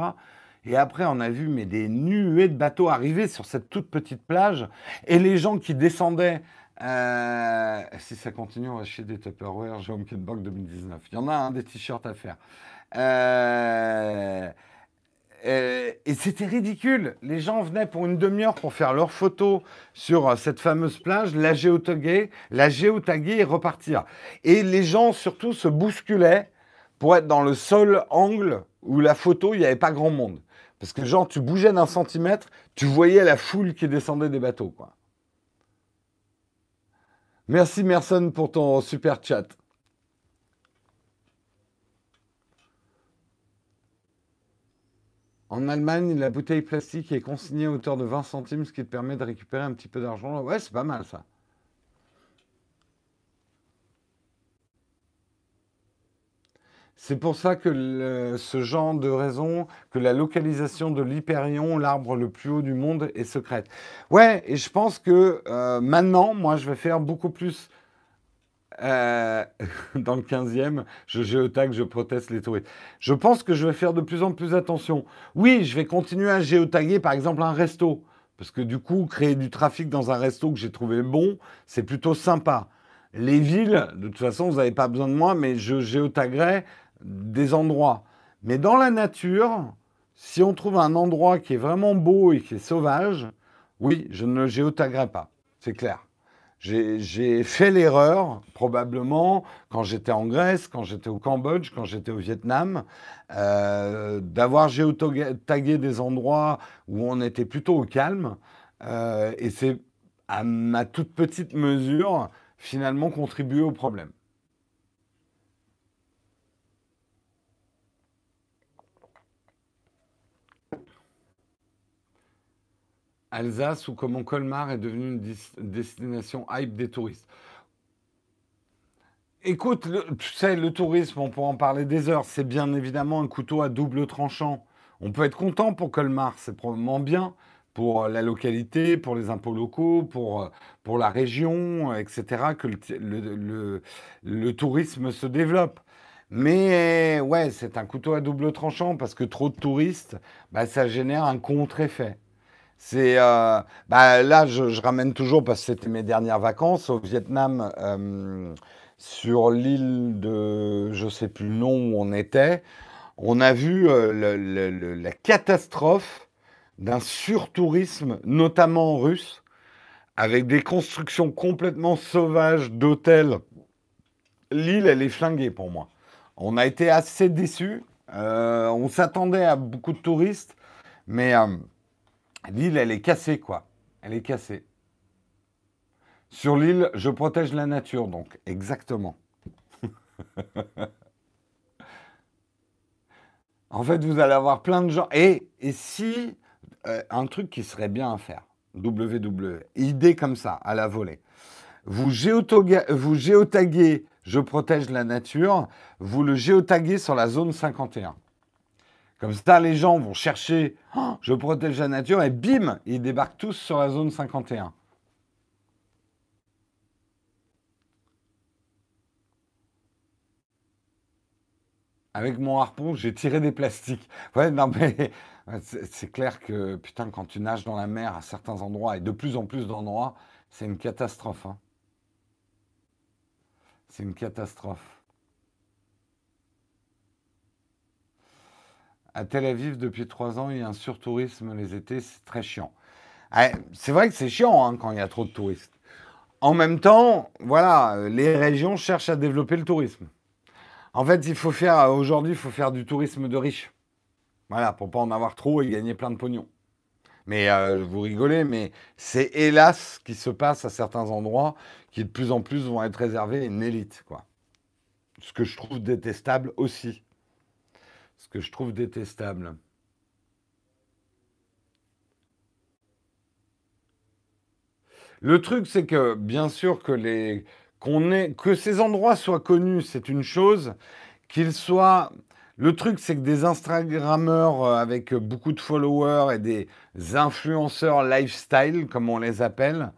Et après, on a vu mais des nuées de bateaux arriver sur cette toute petite plage. Et les gens qui descendaient, euh, si ça continue, on va acheter des Tupperware, Jérôme Kenbock 2019. Il y en a un, des t-shirts à faire. Euh, euh, et c'était ridicule. Les gens venaient pour une demi-heure pour faire leurs photos sur cette fameuse plage, la géotaguer, la géotaguer et repartir. Et les gens surtout se bousculaient pour être dans le seul angle où la photo, il n'y avait pas grand monde. Parce que genre, tu bougeais d'un centimètre, tu voyais la foule qui descendait des bateaux. Merci Merson pour ton super chat. En Allemagne, la bouteille plastique est consignée à hauteur de 20 centimes, ce qui te permet de récupérer un petit peu d'argent. Ouais, c'est pas mal ça. C'est pour ça que ce genre de raison, que la localisation de l'Hyperion, l'arbre le plus haut du monde, est secrète. Ouais, et je pense que euh, maintenant, moi, je vais faire beaucoup plus. Euh, dans le 15e, je géotag, je proteste les touristes. Je pense que je vais faire de plus en plus attention. Oui, je vais continuer à géotaguer, par exemple, un resto. Parce que du coup, créer du trafic dans un resto que j'ai trouvé bon, c'est plutôt sympa. Les villes, de toute façon, vous n'avez pas besoin de moi, mais je géotaguerai des endroits. Mais dans la nature, si on trouve un endroit qui est vraiment beau et qui est sauvage, oui, je ne le géotaguerai pas. C'est clair. J'ai fait l'erreur, probablement, quand j'étais en Grèce, quand j'étais au Cambodge, quand j'étais au Vietnam, euh, d'avoir géotagué des endroits où on était plutôt au calme. Euh, et c'est, à ma toute petite mesure, finalement contribué au problème. Alsace ou comment Colmar est devenu une destination hype des touristes. Écoute, tu sais, le tourisme, on pourra en parler des heures, c'est bien évidemment un couteau à double tranchant. On peut être content pour Colmar, c'est probablement bien pour la localité, pour les impôts locaux, pour, pour la région, etc., que le, le tourisme se développe. Mais ouais, c'est un couteau à double tranchant parce que trop de touristes, bah, ça génère un contre-effet. C'est euh, bah, là, je, ramène toujours parce que c'était mes dernières vacances au Vietnam, euh, sur l'île de, je sais plus le nom où on était. On a vu euh, la catastrophe d'un surtourisme, notamment russe, avec des constructions complètement sauvages d'hôtels. L'île, elle est flinguée pour moi. On a été assez déçus. on s'attendait à beaucoup de touristes, mais L'île, elle est cassée, quoi. Elle est cassée. Sur l'île, je protège la nature, donc exactement. en fait, vous allez avoir plein de gens. Et, si, euh, un truc qui serait bien à faire, WWE, idée comme ça, à la volée. Vous, vous géotaguez, je protège la nature, vous le géotaguez sur la zone 51. Comme ça, les gens vont chercher oh, je protège la nature et bim, ils débarquent tous sur la zone 51. Avec mon harpon, j'ai tiré des plastiques. Ouais, non, mais c'est clair que, putain, quand tu nages dans la mer à certains endroits, et de plus en plus d'endroits, c'est une catastrophe. Hein. C'est une catastrophe. À Tel Aviv, depuis trois ans, il y a un surtourisme les étés, c'est très chiant. Ah, c'est vrai que c'est chiant hein, quand il y a trop de touristes. En même temps, voilà, les régions cherchent à développer le tourisme. En fait, il faut faire, aujourd'hui, il faut faire du tourisme de riches. Voilà, pour pas en avoir trop et gagner plein de pognon. Mais euh, vous rigolez, mais c'est hélas ce qui se passe à certains endroits qui de plus en plus vont être réservés à une élite, quoi. Ce que je trouve détestable aussi ce que je trouve détestable. Le truc, c'est que bien sûr que les qu'on ait que ces endroits soient connus, c'est une chose. Qu'ils soient le truc, c'est que des Instagrammeurs euh, avec beaucoup de followers et des influenceurs lifestyle, comme on les appelle,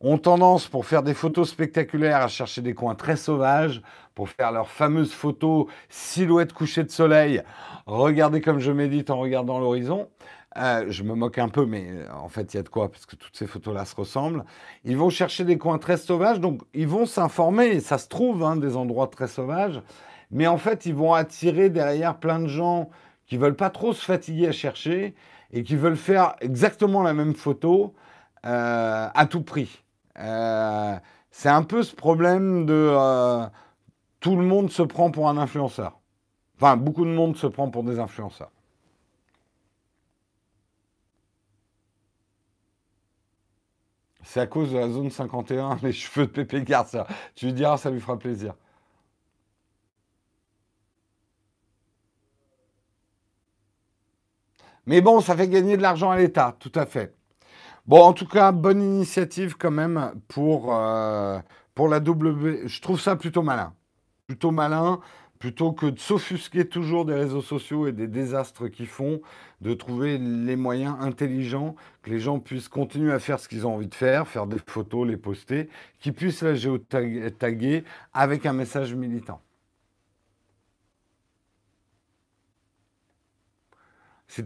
ont tendance, pour faire des photos spectaculaires, à chercher des coins très sauvages, pour faire leurs fameuses photos silhouette coucher de soleil. Regardez comme je médite en regardant l'horizon. Euh, je me moque un peu, mais euh, en fait, il y a de quoi, parce que toutes ces photos-là se ressemblent. Ils vont chercher des coins très sauvages, donc ils vont s'informer, ça se trouve, hein, des endroits très sauvages, mais en fait, ils vont attirer derrière plein de gens qui veulent pas trop se fatiguer à chercher et qui veulent faire exactement la même photo euh, à tout prix. c'est un peu ce problème de tout le monde se prend pour un influenceur. Enfin, beaucoup de monde se prend pour des influenceurs. C'est à cause de la zone 51, les cheveux de Pépé Garcia. Tu lui diras, ça lui fera plaisir. Mais bon, ça fait gagner de l'argent à l'État, tout à fait. Bon, en tout cas, bonne initiative quand même pour, euh, pour la W. Je trouve ça plutôt malin. Plutôt malin plutôt que de s'offusquer toujours des réseaux sociaux et des désastres qu'ils font, de trouver les moyens intelligents que les gens puissent continuer à faire ce qu'ils ont envie de faire, faire des photos, les poster, qu'ils puissent la géotaguer avec un message militant.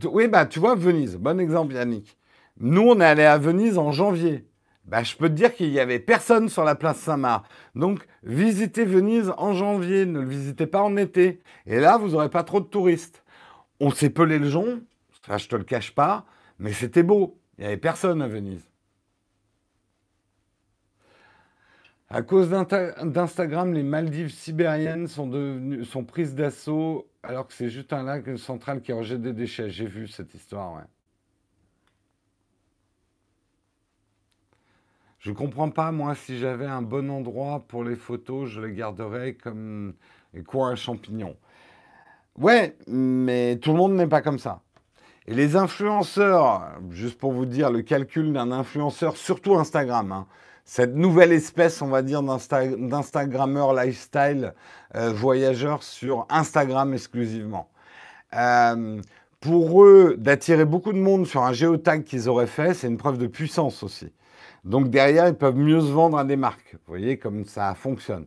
Oui, bah, tu vois, Venise, bon exemple, Yannick. Nous, on est allé à Venise en janvier. Bah, je peux te dire qu'il n'y avait personne sur la place Saint-Marc. Donc, visitez Venise en janvier, ne le visitez pas en été. Et là, vous n'aurez pas trop de touristes. On s'est pelé le jonc, ça je te le cache pas, mais c'était beau. Il n'y avait personne à Venise. À cause d'Instagram, les Maldives sibériennes sont, sont prises d'assaut alors que c'est juste un lac central qui rejette des déchets. J'ai vu cette histoire, ouais. Je comprends pas, moi, si j'avais un bon endroit pour les photos, je les garderais comme quoi un champignon. Ouais, mais tout le monde n'est pas comme ça. Et les influenceurs, juste pour vous dire le calcul d'un influenceur, surtout Instagram, hein, cette nouvelle espèce, on va dire, d'Instagrammeur lifestyle euh, voyageur sur Instagram exclusivement. Euh, pour eux, d'attirer beaucoup de monde sur un géotag qu'ils auraient fait, c'est une preuve de puissance aussi. Donc derrière, ils peuvent mieux se vendre à des marques. Vous voyez comme ça fonctionne.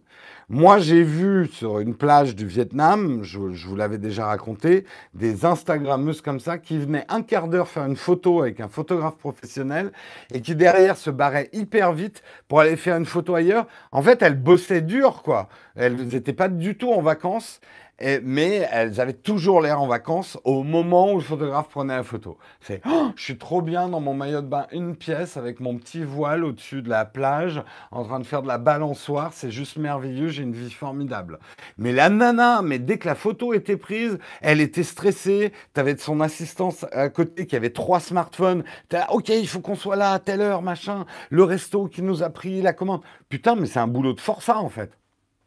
Moi, j'ai vu sur une plage du Vietnam, je, vous l'avais déjà raconté, des Instagrammeuses comme ça qui venaient un quart d'heure faire une photo avec un photographe professionnel et qui derrière se barraient hyper vite pour aller faire une photo ailleurs. En fait, elles bossaient dur, quoi. Elles n'étaient pas du tout en vacances mais elles avaient toujours l'air en vacances au moment où le photographe prenait la photo. C'est oh, je suis trop bien dans mon maillot de bain, une pièce avec mon petit voile au-dessus de la plage, en train de faire de la balançoire. C'est juste merveilleux, j'ai une vie formidable. Mais la nana, mais dès que la photo était prise, elle était stressée. Tu avais son assistance à côté qui avait trois smartphones. Là, ok, il faut qu'on soit là à telle heure, machin. Le resto qui nous a pris la commande. Putain, mais c'est un boulot de forçat en fait.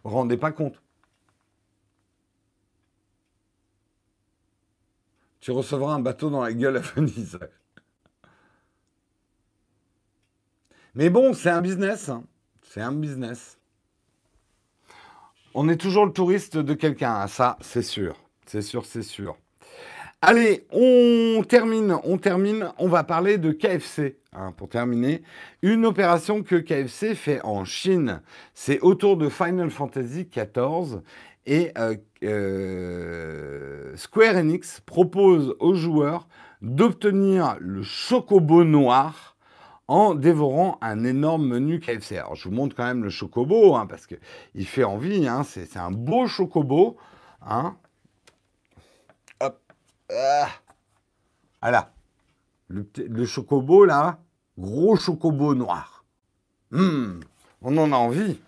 Vous rendez pas compte. Tu recevras un bateau dans la gueule à Venise. Mais bon, c'est un business. Hein. C'est un business. On est toujours le touriste de quelqu'un, hein. ça, c'est sûr. C'est sûr, c'est sûr. Allez, on termine, on termine. On va parler de KFC, hein, pour terminer. Une opération que KFC fait en Chine. C'est autour de Final Fantasy XIV. Et euh, euh, Square Enix propose aux joueurs d'obtenir le chocobo noir en dévorant un énorme menu KFC. Alors je vous montre quand même le chocobo, hein, parce qu'il fait envie, hein, c'est un beau chocobo. Hein. Hop. Ah. Voilà. Le, chocobo là, gros chocobo noir. Hmm. on en a envie.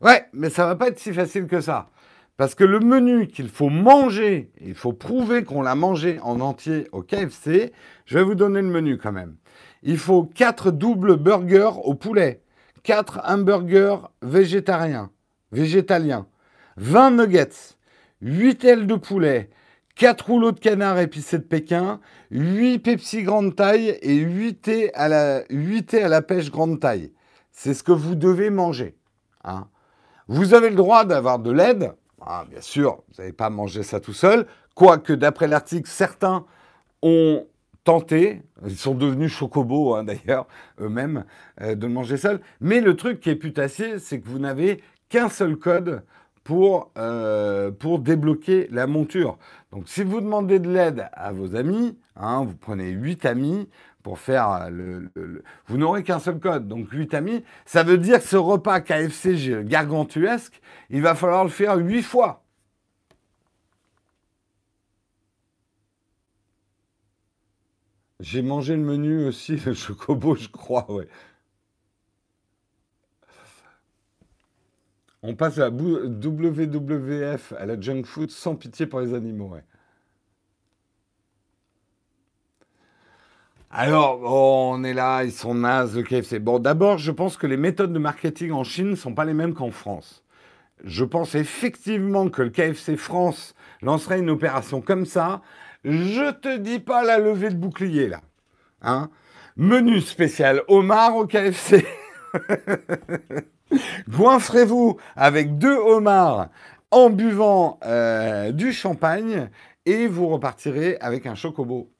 Ouais, mais ça va pas être si facile que ça. Parce que le menu qu'il faut manger, il faut prouver qu'on l'a mangé en entier au KFC, je vais vous donner le menu quand même. Il faut 4 doubles burgers au poulet, 4 hamburgers végétariens, végétaliens, 20 nuggets, 8 ailes de poulet, 4 rouleaux de canard épicé de Pékin, 8 Pepsi grande taille et 8 thé à la, 8 à la pêche grande taille. C'est ce que vous devez manger. Hein. Vous avez le droit d'avoir de l'aide. Ah, bien sûr, vous n'avez pas mangé ça tout seul. Quoique, d'après l'article, certains ont tenté, ils sont devenus chocobos hein, d'ailleurs, eux-mêmes, euh, de manger seul. Mais le truc qui est putassier, c'est que vous n'avez qu'un seul code pour, euh, débloquer la monture. Donc si vous demandez de l'aide à vos amis, hein, vous prenez 8 amis pour faire le... vous n'aurez qu'un seul code, donc 8 amis. Ça veut dire que ce repas KFC gargantuesque, il va falloir le faire 8 fois. J'ai mangé le menu aussi, le chocobo, je crois, ouais. On passe à la WWF, à la junk food, sans pitié pour les animaux. Alors, on est là, ils sont nazes, le KFC. Bon, d'abord, je pense que les méthodes de marketing en Chine ne sont pas les mêmes qu'en France. Je pense effectivement que le KFC France lancerait une opération comme ça je te dis pas la levée de bouclier là. Hein Menu spécial homard au KFC. Goinfrez-vous avec deux homards en buvant euh, du champagne et vous repartirez avec un chocobo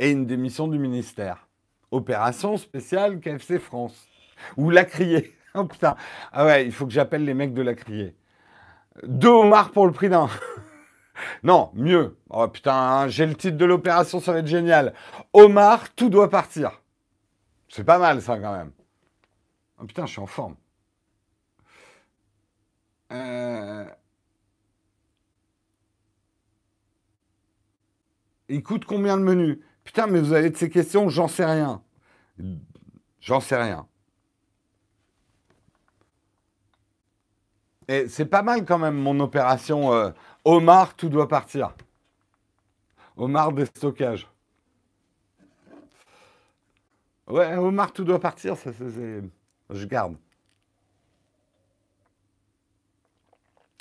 et une démission du ministère. Opération spéciale KFC France. Ou la crier. Oh putain. Ah ouais, il faut que j'appelle les mecs de la crier. Deux homards pour le prix d'un. Non, mieux. Oh putain, hein, j'ai le titre de l'opération, ça va être génial. Omar, tout doit partir. C'est pas mal ça quand même. Oh putain, je suis en forme. Euh, il coûte combien le menu? Putain, mais vous avez de ces questions, j'en sais rien. J'en sais rien. Et c'est pas mal quand même mon opération. Euh, Omar, tout doit partir. Omar des stockages. Ouais, Omar, tout doit partir, ça, je garde.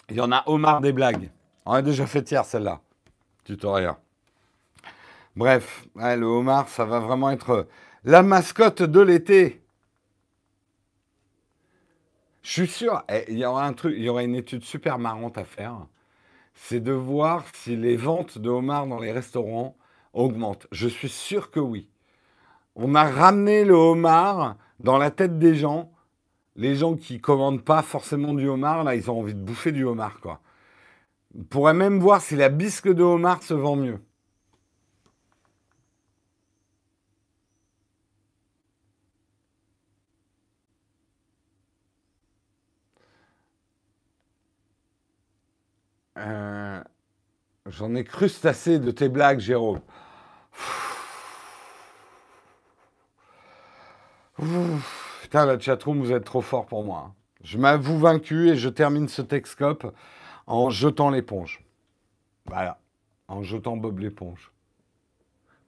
Il y en a Omar des blagues. On a déjà fait hier celle-là. Tutoriel. Bref, le Omar, ça va vraiment être la mascotte de l'été. Je suis sûr, eh, il y aura un truc, il y aura une étude super marrante à faire c'est de voir si les ventes de homards dans les restaurants augmentent. Je suis sûr que oui. On a ramené le homard dans la tête des gens. Les gens qui commandent pas forcément du homard, là, ils ont envie de bouffer du homard. On pourrait même voir si la bisque de homard se vend mieux. Euh, j'en ai crustacé de tes blagues, Jérôme. Putain, la chatroom, vous êtes trop fort pour moi. Je m'avoue vaincu et je termine ce Texcope en jetant l'éponge. Voilà, en jetant Bob l'éponge.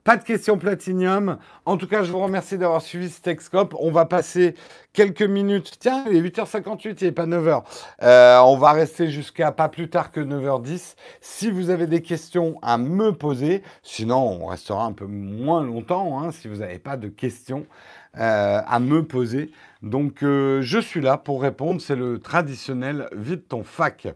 Pas de questions platinium. En tout cas, je vous remercie d'avoir suivi ce Texcope. On va passer quelques minutes. Tiens, il est 8h58, il n'est pas 9h. Euh, on va rester jusqu'à pas plus tard que 9h10. Si vous avez des questions à me poser, sinon on restera un peu moins longtemps hein, si vous n'avez pas de questions euh, à me poser. Donc euh, je suis là pour répondre. C'est le traditionnel vide ton fac.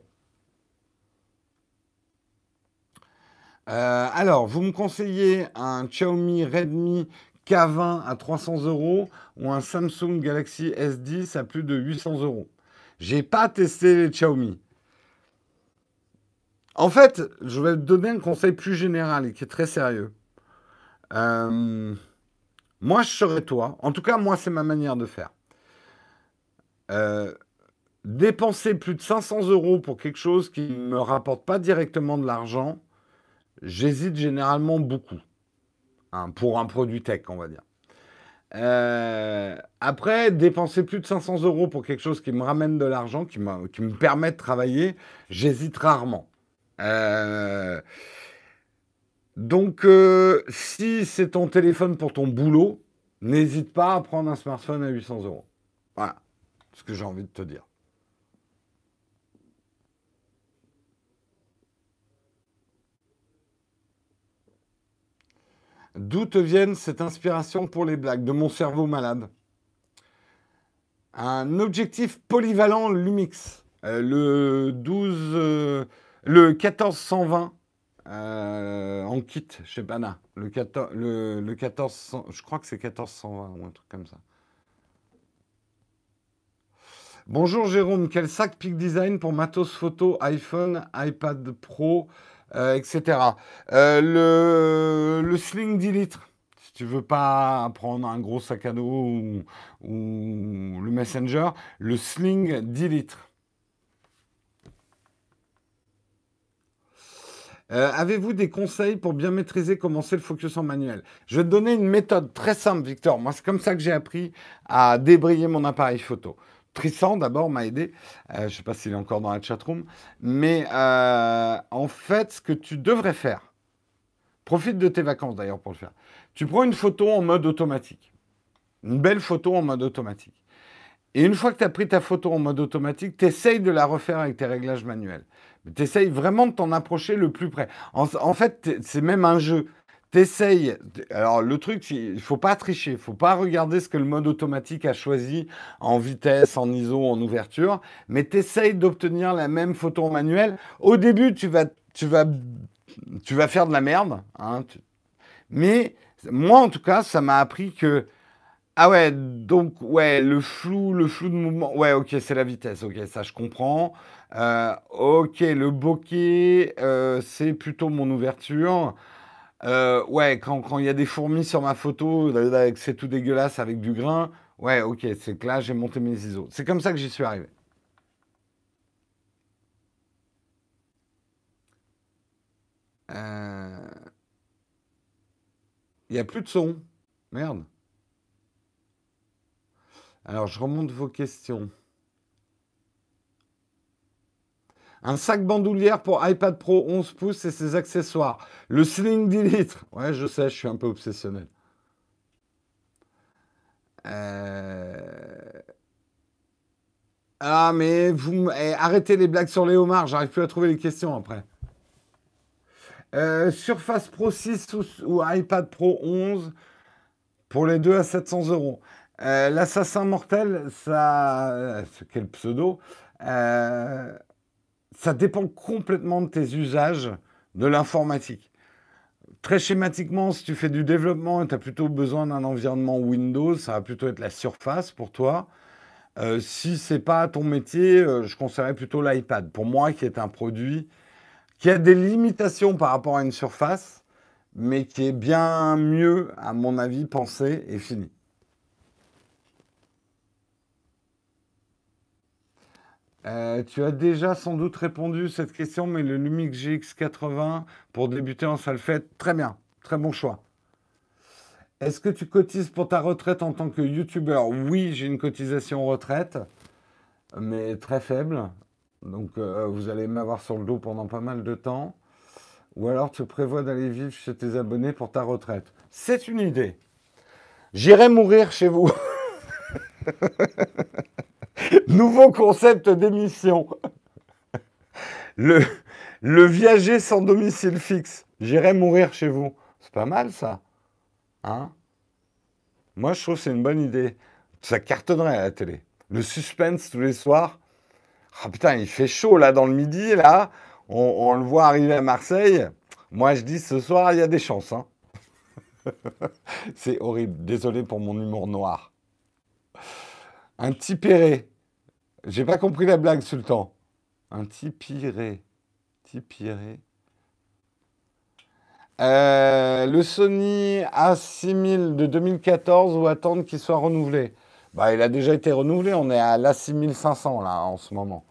Euh, alors, vous me conseillez un Xiaomi Redmi K20 à 300 euros ou un Samsung Galaxy S10 à plus de 800 euros? J'ai pas testé les Xiaomi. En fait, je vais te donner un conseil plus général et qui est très sérieux. Euh, moi, je serais toi. En tout cas, moi, c'est ma manière de faire. Euh, dépenser plus de 500 euros pour quelque chose qui ne me rapporte pas directement de l'argent, j'hésite généralement beaucoup hein, pour un produit tech, on va dire. Euh, après, dépenser plus de 500 euros pour quelque chose qui me ramène de l'argent, qui, qui, me permet de travailler, j'hésite rarement. Euh, donc, euh, si c'est ton téléphone pour ton boulot, n'hésite pas à prendre un smartphone à 800 euros. Voilà ce que j'ai envie de te dire. D'où te viennent cette inspiration pour les blagues De mon cerveau malade? Un objectif polyvalent Lumix. Euh, le 12, euh, le 1420 euh, en kit chez Bana. Le, 14, le, le 1400, je crois que c'est 1420 ou un truc comme ça. Bonjour Jérôme, quel sac Peak Design pour matos photo, iPhone, iPad Pro, etc. le, le Sling 10 litres si tu veux pas prendre un gros sac à dos ou, le Messenger, le Sling 10 litres. Euh, avez-vous des conseils pour bien maîtriser comment c'est le focus en manuel? Je vais te donner une méthode très simple, Victor. Moi, c'est comme ça que j'ai appris à débrayer mon appareil photo. Tristan, d'abord, m'a aidé. Euh, je ne sais pas s'il est encore dans la chatroom. Mais euh, en fait, ce que tu devrais faire, profite de tes vacances d'ailleurs pour le faire. Tu prends une photo en mode automatique. Une belle photo en mode automatique. Et une fois que tu as pris ta photo en mode automatique, tu de la refaire avec tes réglages manuels. Tu essayes vraiment de t'en approcher le plus près. En, fait, c'est même un jeu. Tu essayes. Alors, le truc, il faut pas tricher. Il faut pas regarder ce que le mode automatique a choisi en vitesse, en ISO, en ouverture. Mais tu essayes d'obtenir la même photo en manuel. Au début, tu vas, tu vas, tu vas faire de la merde. Hein, mais moi, en tout cas, ça m'a appris que ah ouais, donc ouais, le flou, le flou de mouvement, ouais, ok, c'est la vitesse, ok, ça je comprends. Euh, ok, le bokeh, euh, c'est plutôt mon ouverture. Euh, ouais, quand il y a des fourmis sur ma photo, c'est tout dégueulasse avec du grain, ouais, ok, c'est que là j'ai monté mes ISO. C'est comme ça que j'y suis arrivé. Il n'y a plus de son. Merde. Alors, je remonte vos questions. Un sac bandoulière pour iPad Pro 11 pouces et ses accessoires. Le Sling 10 litres. Ouais, je sais, je suis un peu obsessionnel. Euh, ah, mais vous eh, arrêtez les blagues sur Léomar, j'arrive plus à trouver les questions après. Euh, Surface Pro 6 ou, iPad Pro 11 pour les deux à 700 euros. Euh, l'assassin mortel, ça, quel pseudo, ça dépend complètement de tes usages de l'informatique. Très schématiquement, si tu fais du développement et tu as plutôt besoin d'un environnement Windows, ça va plutôt être la surface pour toi. Euh, si c'est pas ton métier, je conseillerais plutôt l'iPad. Pour moi, qui est un produit qui a des limitations par rapport à une surface, mais qui est bien mieux, à mon avis, pensé et fini. Euh, tu as déjà sans doute répondu cette question, mais le Lumix GX80 pour débuter en solfège, très bien, très bon choix. Est-ce que tu cotises pour ta retraite en tant que youtubeur Oui, j'ai une cotisation retraite, mais très faible. Donc euh, vous allez m'avoir sur le dos pendant pas mal de temps. Ou alors tu prévois d'aller vivre chez tes abonnés pour ta retraite. C'est une idée. J'irai mourir chez vous. Nouveau concept d'émission. Le, viager sans domicile fixe. J'irai mourir chez vous. C'est pas mal ça. Hein? Moi, je trouve que c'est une bonne idée. Ça cartonnerait à la télé. Le suspense tous les soirs. Ah putain, il fait chaud là dans le midi, là. On, le voit arriver à Marseille. Moi, je dis ce soir, il y a des chances. Hein. c'est horrible. Désolé pour mon humour noir. Un tipéré. J'ai pas compris la blague, Sultan. Un tipiré. Tipiré. Euh, le Sony A6000 de 2014 ou attendre qu'il soit renouvelé? Bah, Il a déjà été renouvelé. On est à l'A6500 là en ce moment.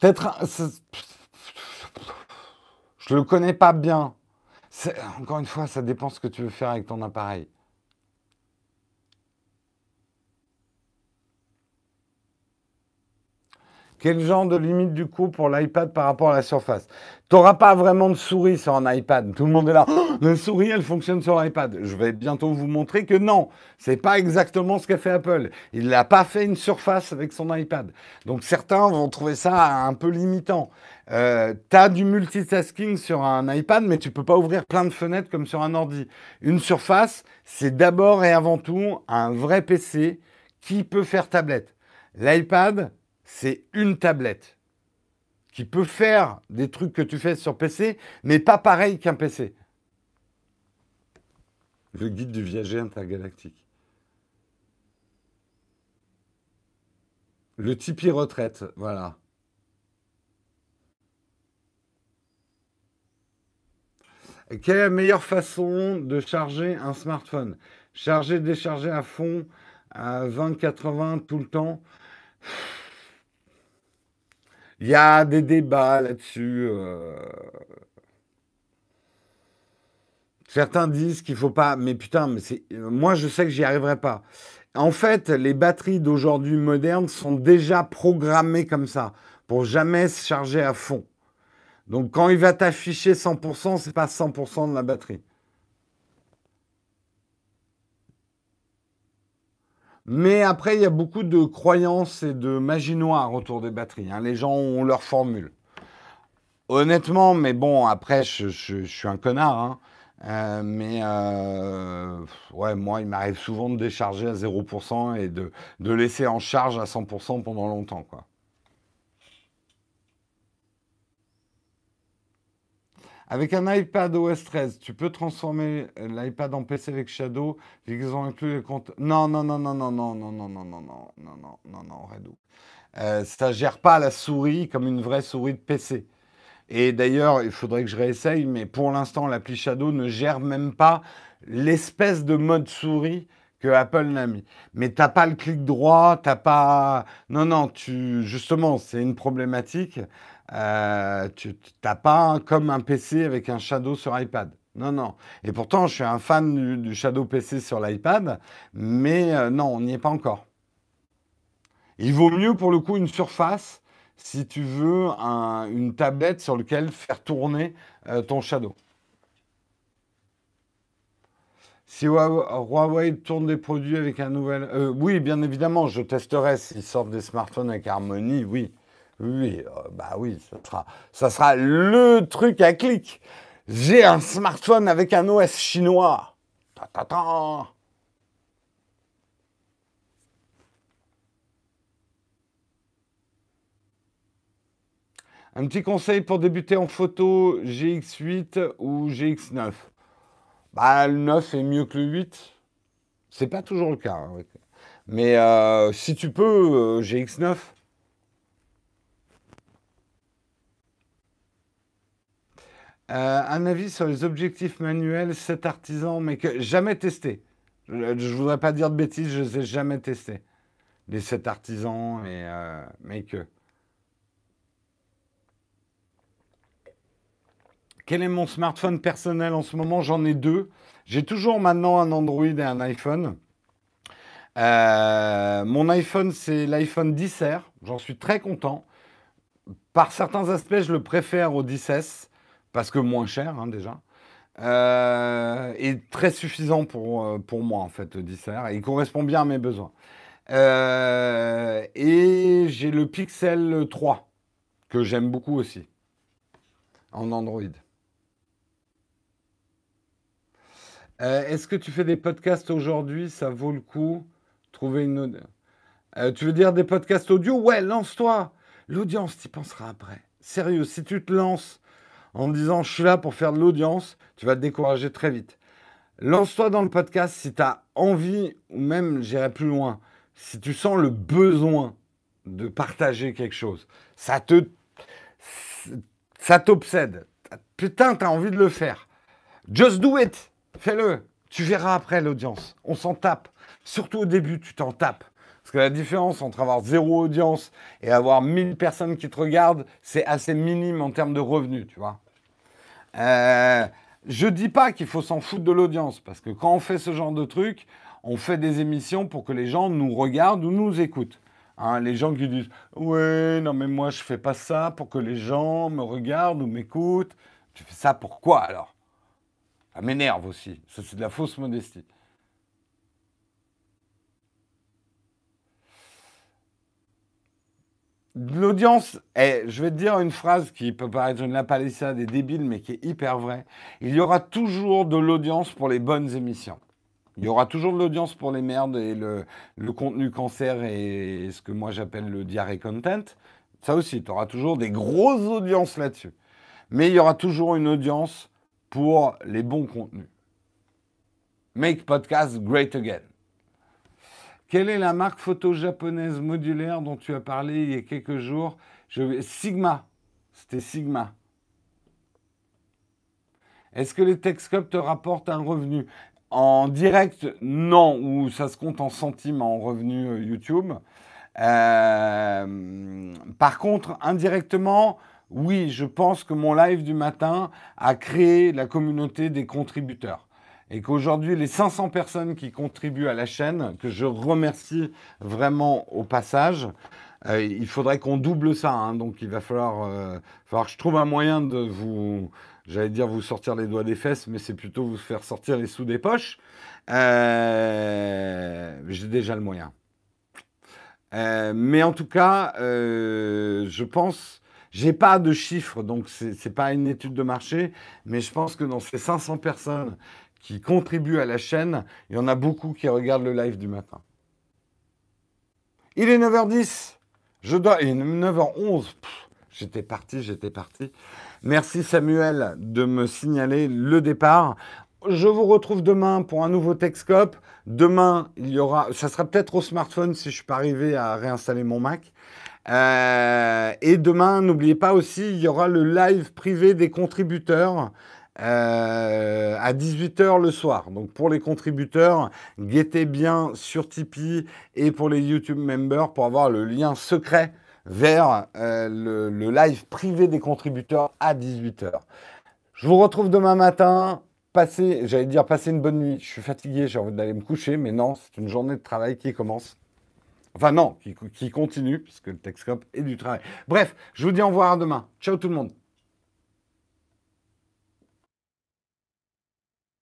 Peut-être. Je le connais pas bien. Encore une fois, ça dépend ce que tu veux faire avec ton appareil. Quel genre de limite du coup pour l'iPad par rapport à la surface? Tu n'auras pas vraiment de souris sur un iPad. Tout le monde est là. Oh, la souris, elle fonctionne sur l'iPad. Je vais bientôt vous montrer que non, c'est pas exactement ce qu'a fait Apple. Il n'a pas fait une surface avec son iPad. Donc certains vont trouver ça un peu limitant. Euh, tu as du multitasking sur un iPad, mais tu peux pas ouvrir plein de fenêtres comme sur un ordi. Une surface, c'est d'abord et avant tout un vrai PC qui peut faire tablette. L'iPad, c'est une tablette qui peut faire des trucs que tu fais sur PC, mais pas pareil qu'un PC. Le guide du viager intergalactique. Le Tipeee retraite, voilà. Quelle est la meilleure façon de charger un smartphone? Charger, décharger à fond, à 20, 80 tout le temps? Il y a des débats là-dessus. Euh. Certains disent qu'il faut pas, mais putain, mais c'est, moi je sais que j'y arriverai pas. En fait, les batteries d'aujourd'hui modernes sont déjà programmées comme ça, pour jamais se charger à fond. Donc quand il va t'afficher 100%, c'est pas 100% de la batterie. Mais après, il y a beaucoup de croyances et de magie noire autour des batteries. Hein. Les gens ont leur formule. Honnêtement, mais bon, après, je, suis un connard. Hein. Euh, mais euh, moi, il m'arrive souvent de décharger à 0% et de, laisser en charge à 100% pendant longtemps. Avec un iPad OS 13, tu peux transformer l'iPad en PC avec Shadow, vu qu'ils ont inclus les comptes. Non, non, non, non, non, non, non, non, non, non, non, non, non, non, non, Redou. Euh, ça gère pas la souris comme une vraie souris de PC. Et d'ailleurs, il faudrait que je réessaye, mais pour l'instant, l'appli Shadow ne gère même pas l'espèce de mode souris que Apple n'a mis. Mais t'as pas le clic droit, t'as pas. Non, non, tu justement, c'est une problématique. Euh, tu n'as pas comme un PC avec un Shadow sur iPad. Non, non. Et pourtant, je suis un fan du, Shadow PC sur l'iPad, mais euh, non, on n'y est pas encore. Il vaut mieux pour le coup une surface si tu veux une tablette sur laquelle faire tourner euh, ton Shadow. Si Huawei tourne des produits avec un nouvel... oui, bien évidemment, je testerai s'ils sortent des smartphones avec Harmony, oui. Oui, euh, bah oui, ça sera, ça sera le truc à clic. J'ai un smartphone avec un OS chinois. Ta, ta, ta. Un petit conseil pour débuter en photo GX8 ou GX9 bah, Le 9 est mieux que le 8. C'est pas toujours le cas. Hein, Mais euh, si tu peux, euh, GX9. Euh, un avis sur les objectifs manuels, 7 artisans, mais que jamais testé. Je ne voudrais pas dire de bêtises, je ne les ai jamais testés. Les 7 artisans, euh, mais que. Quel est mon smartphone personnel en ce moment? J'en ai deux. J'ai toujours maintenant un Android et un iPhone. Euh, mon iPhone, c'est l'iPhone 10R. J'en suis très content. Par certains aspects, je le préfère au 10S parce que moins cher hein, déjà. Euh, et très suffisant pour, euh, pour moi en fait le 10R. Et il correspond bien à mes besoins. Euh, et j'ai le Pixel 3 que j'aime beaucoup aussi en Android. Est-ce que tu fais des podcasts aujourd'hui? Ça vaut le coup Trouver une. tu veux dire des podcasts audio? Ouais, lance-toi. L'audience, tu y penseras après. Sérieux, si tu te lances en disant je suis là pour faire de l'audience, tu vas te décourager très vite. Lance-toi dans le podcast si tu as envie, ou même j'irai plus loin, si tu sens le besoin de partager quelque chose. Ça te. Ça t'obsède. Putain, tu as envie de le faire. Just do it. Fais-le. Tu verras après l'audience. On s'en tape. Surtout au début, tu t'en tapes. Parce que la différence entre avoir zéro audience et avoir 1000 personnes qui te regardent, c'est assez minime en termes de revenus, tu vois. Euh, je dis pas qu'il faut s'en foutre de l'audience, parce que quand on fait ce genre de truc, on fait des émissions pour que les gens nous regardent ou nous écoutent. Hein, les gens qui disent Ouais, non, mais moi, je fais pas ça pour que les gens me regardent ou m'écoutent. Tu fais ça pour quoi alors? Ça m'énerve aussi. C'est de la fausse modestie. L'audience, eh, je vais te dire une phrase qui peut paraître une lapalissade et débile, mais qui est hyper vraie. Il y aura toujours de l'audience pour les bonnes émissions. Il y aura toujours de l'audience pour les merdes et le, contenu cancer et, ce que moi j'appelle le diarrhée content. Ça aussi, tu auras toujours des grosses audiences là-dessus. Mais il y aura toujours une audience pour les bons contenus. Make podcast great again. Quelle est la marque photo japonaise modulaire dont tu as parlé il y a quelques jours? Sigma. C'était Sigma. Est-ce que les Texcop te rapportent un revenu? En direct, non, ou ça se compte en centimes en revenu euh, YouTube. Euh, par contre, indirectement, oui, je pense que mon live du matin a créé la communauté des contributeurs et qu'aujourd'hui, les 500 personnes qui contribuent à la chaîne, que je remercie vraiment au passage, euh, il faudrait qu'on double ça. Hein. donc, il va falloir, euh, falloir, que je trouve un moyen de vous, j'allais dire vous sortir les doigts des fesses, mais c'est plutôt vous faire sortir les sous des poches. Euh, j'ai déjà le moyen. mais en tout cas, je pense, j'ai pas de chiffres, donc c'est pas une étude de marché, mais je pense que dans ces 500 personnes qui contribuent à la chaîne. Il y en a beaucoup qui regardent le live du matin. Il est 9h10. Je dois. Il est 9h11. J'étais parti, j'étais parti. Merci Samuel de me signaler le départ. Je vous retrouve demain pour un nouveau Texcope. Demain, il y aura. Ça sera peut-être au smartphone si je ne suis pas arrivé à réinstaller mon Mac. Euh, et demain, n'oubliez pas aussi, il y aura le live privé des contributeurs euh, à 18h le soir. Donc pour les contributeurs, guettez bien sur Tipeee et pour les YouTube members pour avoir le lien secret vers euh, le, live privé des contributeurs à 18h. Je vous retrouve demain matin. Passez, j'allais dire passer une bonne nuit. Je suis fatigué, j'ai envie d'aller me coucher, mais non, c'est une journée de travail qui commence. Enfin non, qui, qui continue, puisque le Texcope est du travail. Bref, je vous dis au revoir à demain. Ciao tout le monde.